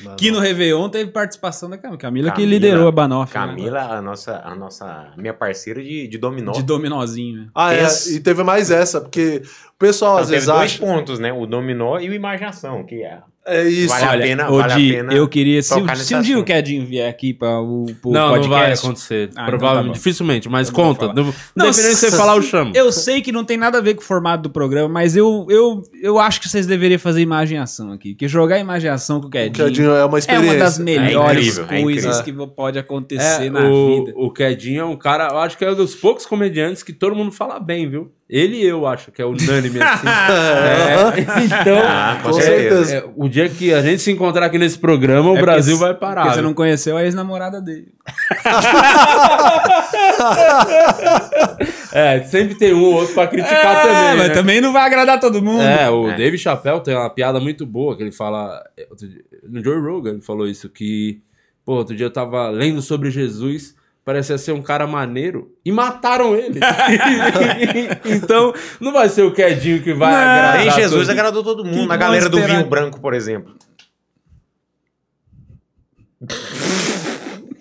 Banoff. Que no Réveillon teve participação da Camila. Camila, que liderou a Banoff. né? Camila, a nossa, a nossa minha parceira de, de dominó. De dominozinho. né? Ah, é, e teve mais essa, porque o pessoal Não, às teve vezes dois acha... pontos, né? O dominó e o imaginação, que é. É isso. Vale a Olha, pena- ô, vale a Di, pena eu queria. Se, se um dia o. Kedinho vier aqui para o pro Não, podcast. não vai acontecer. Ah, Provavelmente, tá dificilmente, mas Eu conta. Não, Não, de você falar, eu chamo. Eu sei que não tem nada a ver com o formato do programa, mas eu, eu, eu acho que vocês deveriam fazer imagem ação aqui. Que jogar imagem ação com o O É uma é experiência. uma das melhores incrível, é coisas incrível. que pode acontecer É, na o, vida. o Kedinho é um cara, eu acho que é um dos poucos comediantes que todo mundo fala bem, viu? Ele e eu acho que é unânime assim. É, então, Ah, com Com certeza. certeza. é, o dia que a gente se encontrar aqui nesse programa, o É Brasil porque- vai parar. Porque você não conheceu a ex-namorada dele. É, sempre tem um ou outro pra criticar É, também. mas né? também não vai agradar todo mundo. É, o É. Dave Chappelle tem uma piada muito boa que ele fala. outro dia- No Joe Rogan ele falou isso, que. Pô, outro dia eu tava lendo sobre Jesus, parecia ser um cara maneiro, e mataram ele. então, não vai ser o Quedinho que vai Não. agradar. Nem Jesus todo- agradou todo mundo. A galera do vinho branco, por exemplo.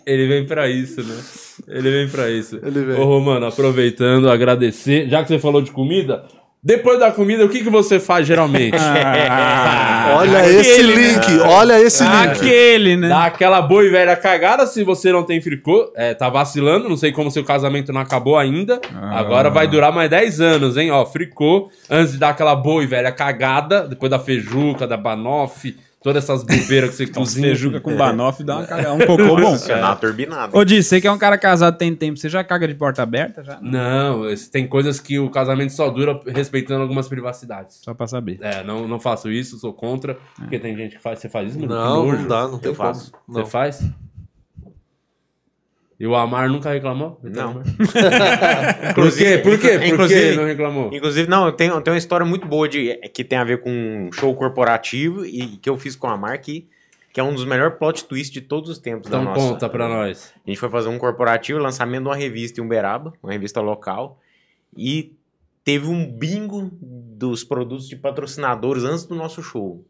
Ele vem pra isso, né? Ele vem pra isso. Ele vem. Ô, Romano, aproveitando, agradecer. Já que você falou de comida, depois da comida, o que, que você faz geralmente? Ah, Olha aquele, esse né? link, olha esse link. Aquele, né? Dá aquela boa e velha cagada se você não tem fricô. É, tá vacilando, não sei como seu casamento não acabou ainda. Ah. Agora vai durar mais 10 anos, hein? Ó, fricô, antes de dar aquela boa e velha cagada, depois da feijuca, da banoffee, todas essas bobeiras que você Os cozinha. feijuca com banoffee dá uma cagada. Um cocô bom. Funcionar turbinado. Ô, Di, você que é um cara casado tem tempo, você já caga de porta aberta? Já? Não, tem coisas que o casamento só dura respeitando algumas privacidades. Só pra saber. É, não, não faço isso, sou contra. Porque tem gente que faz. Você faz isso? Não, não dá, não tem Eu como. faço. Você Não. faz? E o Amar nunca reclamou? Não. Por quê? Por quê? Por que Inclusive- não reclamou? Inclusive, não, tem, tem uma história muito boa de, que tem a ver com um show corporativo e que eu fiz com a Mar que, que é um dos melhores plot twists de todos os tempos da Então nossa. conta pra nós. A gente foi fazer um corporativo, lançamento de uma revista em Uberaba, uma revista local, e teve um bingo dos produtos de patrocinadores antes do nosso show.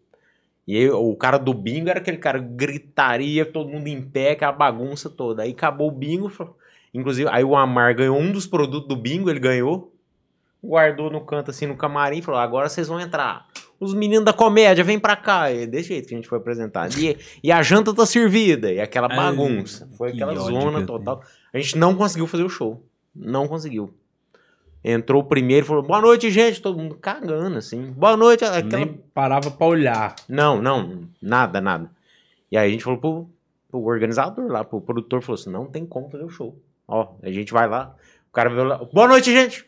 E aí, o cara do bingo era aquele cara gritaria, todo mundo em pé, aquela bagunça toda. Aí acabou o bingo, inclusive, aí o Amar ganhou um dos produtos do bingo, ele ganhou, guardou no canto assim no camarim e falou: agora vocês vão entrar. Os meninos da comédia, vem pra cá. E desse jeito que a gente foi apresentar. E, e a janta tá servida. E aquela Ai, bagunça. Foi que aquela zona total. A gente não conseguiu fazer o show. Não conseguiu. Entrou o primeiro e falou: boa noite, gente. Todo mundo cagando, assim. Boa noite. Aquela... Nem parava pra olhar. Não, não, nada, nada. E aí a gente falou pro, pro organizador lá, pro produtor, falou assim: não tem como fazer o show. Ó, a gente vai lá, o cara veio lá, boa noite, gente!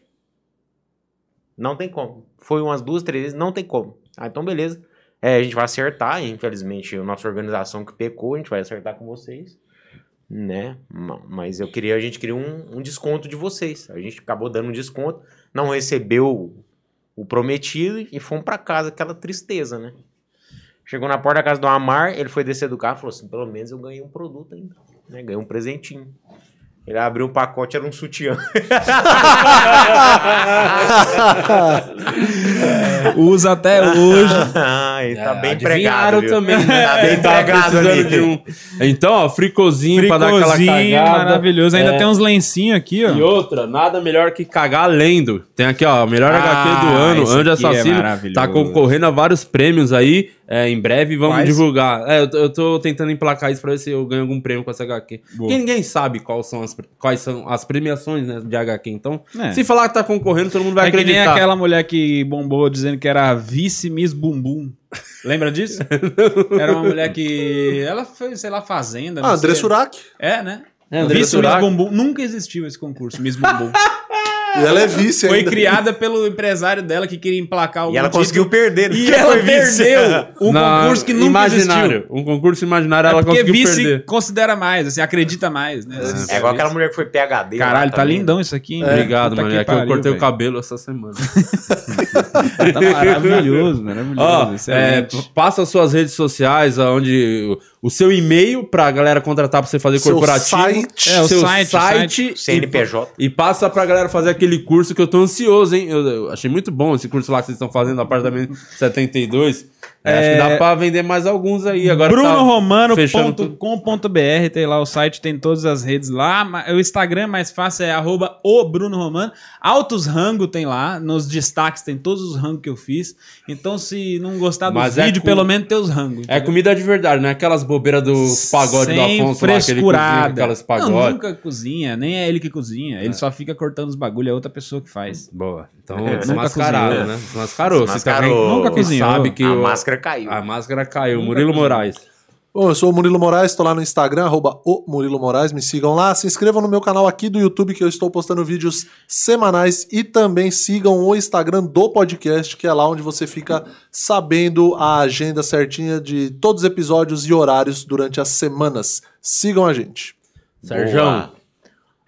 Não tem como. Foi umas duas, três vezes, não tem como. Ah, então beleza. É, a gente vai acertar, infelizmente, a nossa organização que pecou, a gente vai acertar com vocês. Né? Ma- Mas eu queria, a gente queria um, um desconto de vocês. A gente acabou dando um desconto, não recebeu o, prometido e fomos pra casa, aquela tristeza, né? Chegou na porta da casa do Amar, ele foi descer do carro e falou assim: pelo menos eu ganhei um produto ainda. Né? Ganhei um presentinho. Ele abriu o pacote, era um sutiã. Usa até hoje. Ah, ele tá bem Adivinharam empregado. viu? também, né? Tá bem empregado precisando ali. de um. Então, ó, fricozinho pra dar aquela Fricozinho, cagada. maravilhoso. Ainda É. tem uns lencinhos aqui, ó. E outra, nada melhor que cagar lendo. Tem aqui, ó, melhor Ah, HQ do ano, Anjo é Assassino. maravilhoso. tá concorrendo a vários prêmios aí. É, em breve vamos Quais? divulgar. É, eu, tô- eu tô tentando emplacar isso pra ver se eu ganho algum prêmio com essa HQ. Boa. Porque ninguém sabe quais são as, quais são as premiações né, de HQ. Então, É. se falar que tá concorrendo, todo mundo vai é que nem acreditar. aquela mulher que bombou dizendo que era a vice Miss Bumbum. Lembra disso? era uma mulher que. Ela foi, sei lá, fazenda. Ah, André. Surak. É, né? É, André vice Surak. Miss Bumbum. Nunca existiu esse concurso, Miss Bumbum. E ela é vice Foi ainda. criada pelo empresário dela que queria emplacar o E ela conseguiu perder. E porque ela foi vice. perdeu um Na- concurso que nunca imaginário. existiu. Um concurso imaginário, É ela porque conseguiu vice perder. considera mais, assim, acredita mais, né? É igual aquela mulher que foi PHD. lá Caralho, tá também. lindão isso aqui, hein? Obrigado, Puta mano. que É que eu pariu, cortei o velho. cabelo essa semana. Tá maravilhoso, maravilhoso. Ó, é, excelente. passa as suas redes sociais, onde o, seu e-mail pra galera contratar pra você fazer Seu corporativo. site. É, o seu site, site, CNPJ. E, e passa pra galera fazer aquele curso que eu tô ansioso, hein? Eu, eu achei muito bom esse curso lá que vocês estão fazendo, apartamento 72. É, Acho que dá pra vender mais alguns aí. Agora tá. BrunoRomano.com.br, tem lá o site, tem todas as redes lá. O Instagram mais fácil é arroba o Bruno Romano. Altos Rango tem lá, nos destaques tem todos os rangos que eu fiz. Então, se não gostar dos Mas é vídeos, com- pelo menos tem os rangos. É comida de verdade, não é aquelas bobeiras dos pagodes do Afonso lá, que ele cozinha com frescurada. aquelas Não, pagodes. nunca cozinha, nem é ele que cozinha. Ele só fica cortando os bagulho, é outra pessoa que faz. Boa. Então, Nunca desmascarado, né? Desmascarou. Você Desmascarou. também Nunca cozinhou. sabe que A o- máscara caiu. a máscara caiu. Murilo Moraes. Bom, eu sou o Murilo Moraes, estou lá no Instagram, arroba o Murilo Moraes, me sigam lá, se inscrevam no meu canal aqui do YouTube, que eu estou postando vídeos semanais, e também sigam o Instagram do podcast, que é lá onde você fica sabendo a agenda certinha de todos os episódios e horários durante as semanas. Sigam a gente. Sérgio.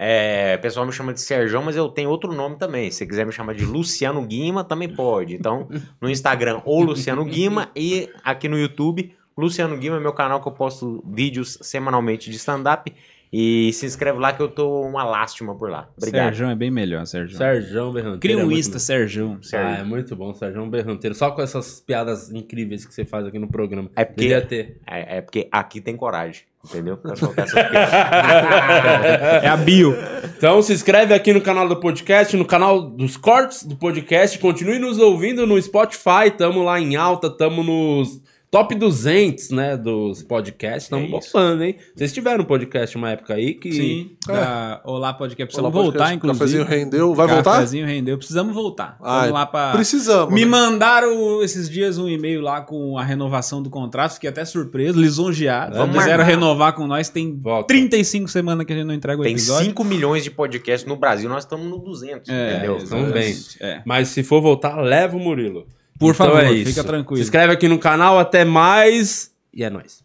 É, o pessoal me chama de Sérgio, mas eu tenho outro nome também. Se você quiser me chamar de Luciano Guima, também pode. Então, no Instagram, ou Luciano Guima, e aqui no YouTube, Luciano Guima é meu canal que eu posto vídeos semanalmente de stand-up. E se inscreve lá que eu tô uma lástima por lá. Obrigado. Sérgio é bem melhor, Sérgio. Sérgio Berranteiro. Cria é um muito Insta, Sérgio. Ah, é muito bom, Sérgio Berranteiro. Só com essas piadas incríveis que você faz aqui no programa. É porque, é, é porque aqui tem coragem, entendeu? É a bio. Então se inscreve aqui no canal do podcast, no canal dos cortes do podcast. Continue nos ouvindo no Spotify. Tamo lá em alta, tamo nos top 200, né, dos podcasts. Tamo É bombando, hein? Vocês tiveram um podcast uma época aí que... Sim. Da Olá Podcast. Precisamos Olá, voltar, podcast. inclusive. Cafezinho rendeu. Vai voltar? Cafezinho rendeu. Precisamos voltar. Ai, Vamos lá pra... Precisamos. Me né? mandaram esses dias um e-mail lá com a renovação do contrato. Fiquei até surpreso, lisonjeado. Vamos Quiseram marcar. renovar com nós. Tem Volta. 35 semanas que a gente não entrega o Tem episódio. 5 milhões de podcasts no Brasil, nós estamos no 200, É, entendeu? Tamo bem. É. Mas se for voltar, leva o Murilo. Por Então favor, é isso. fica tranquilo. Se inscreve aqui no canal. Até mais. E é nóis.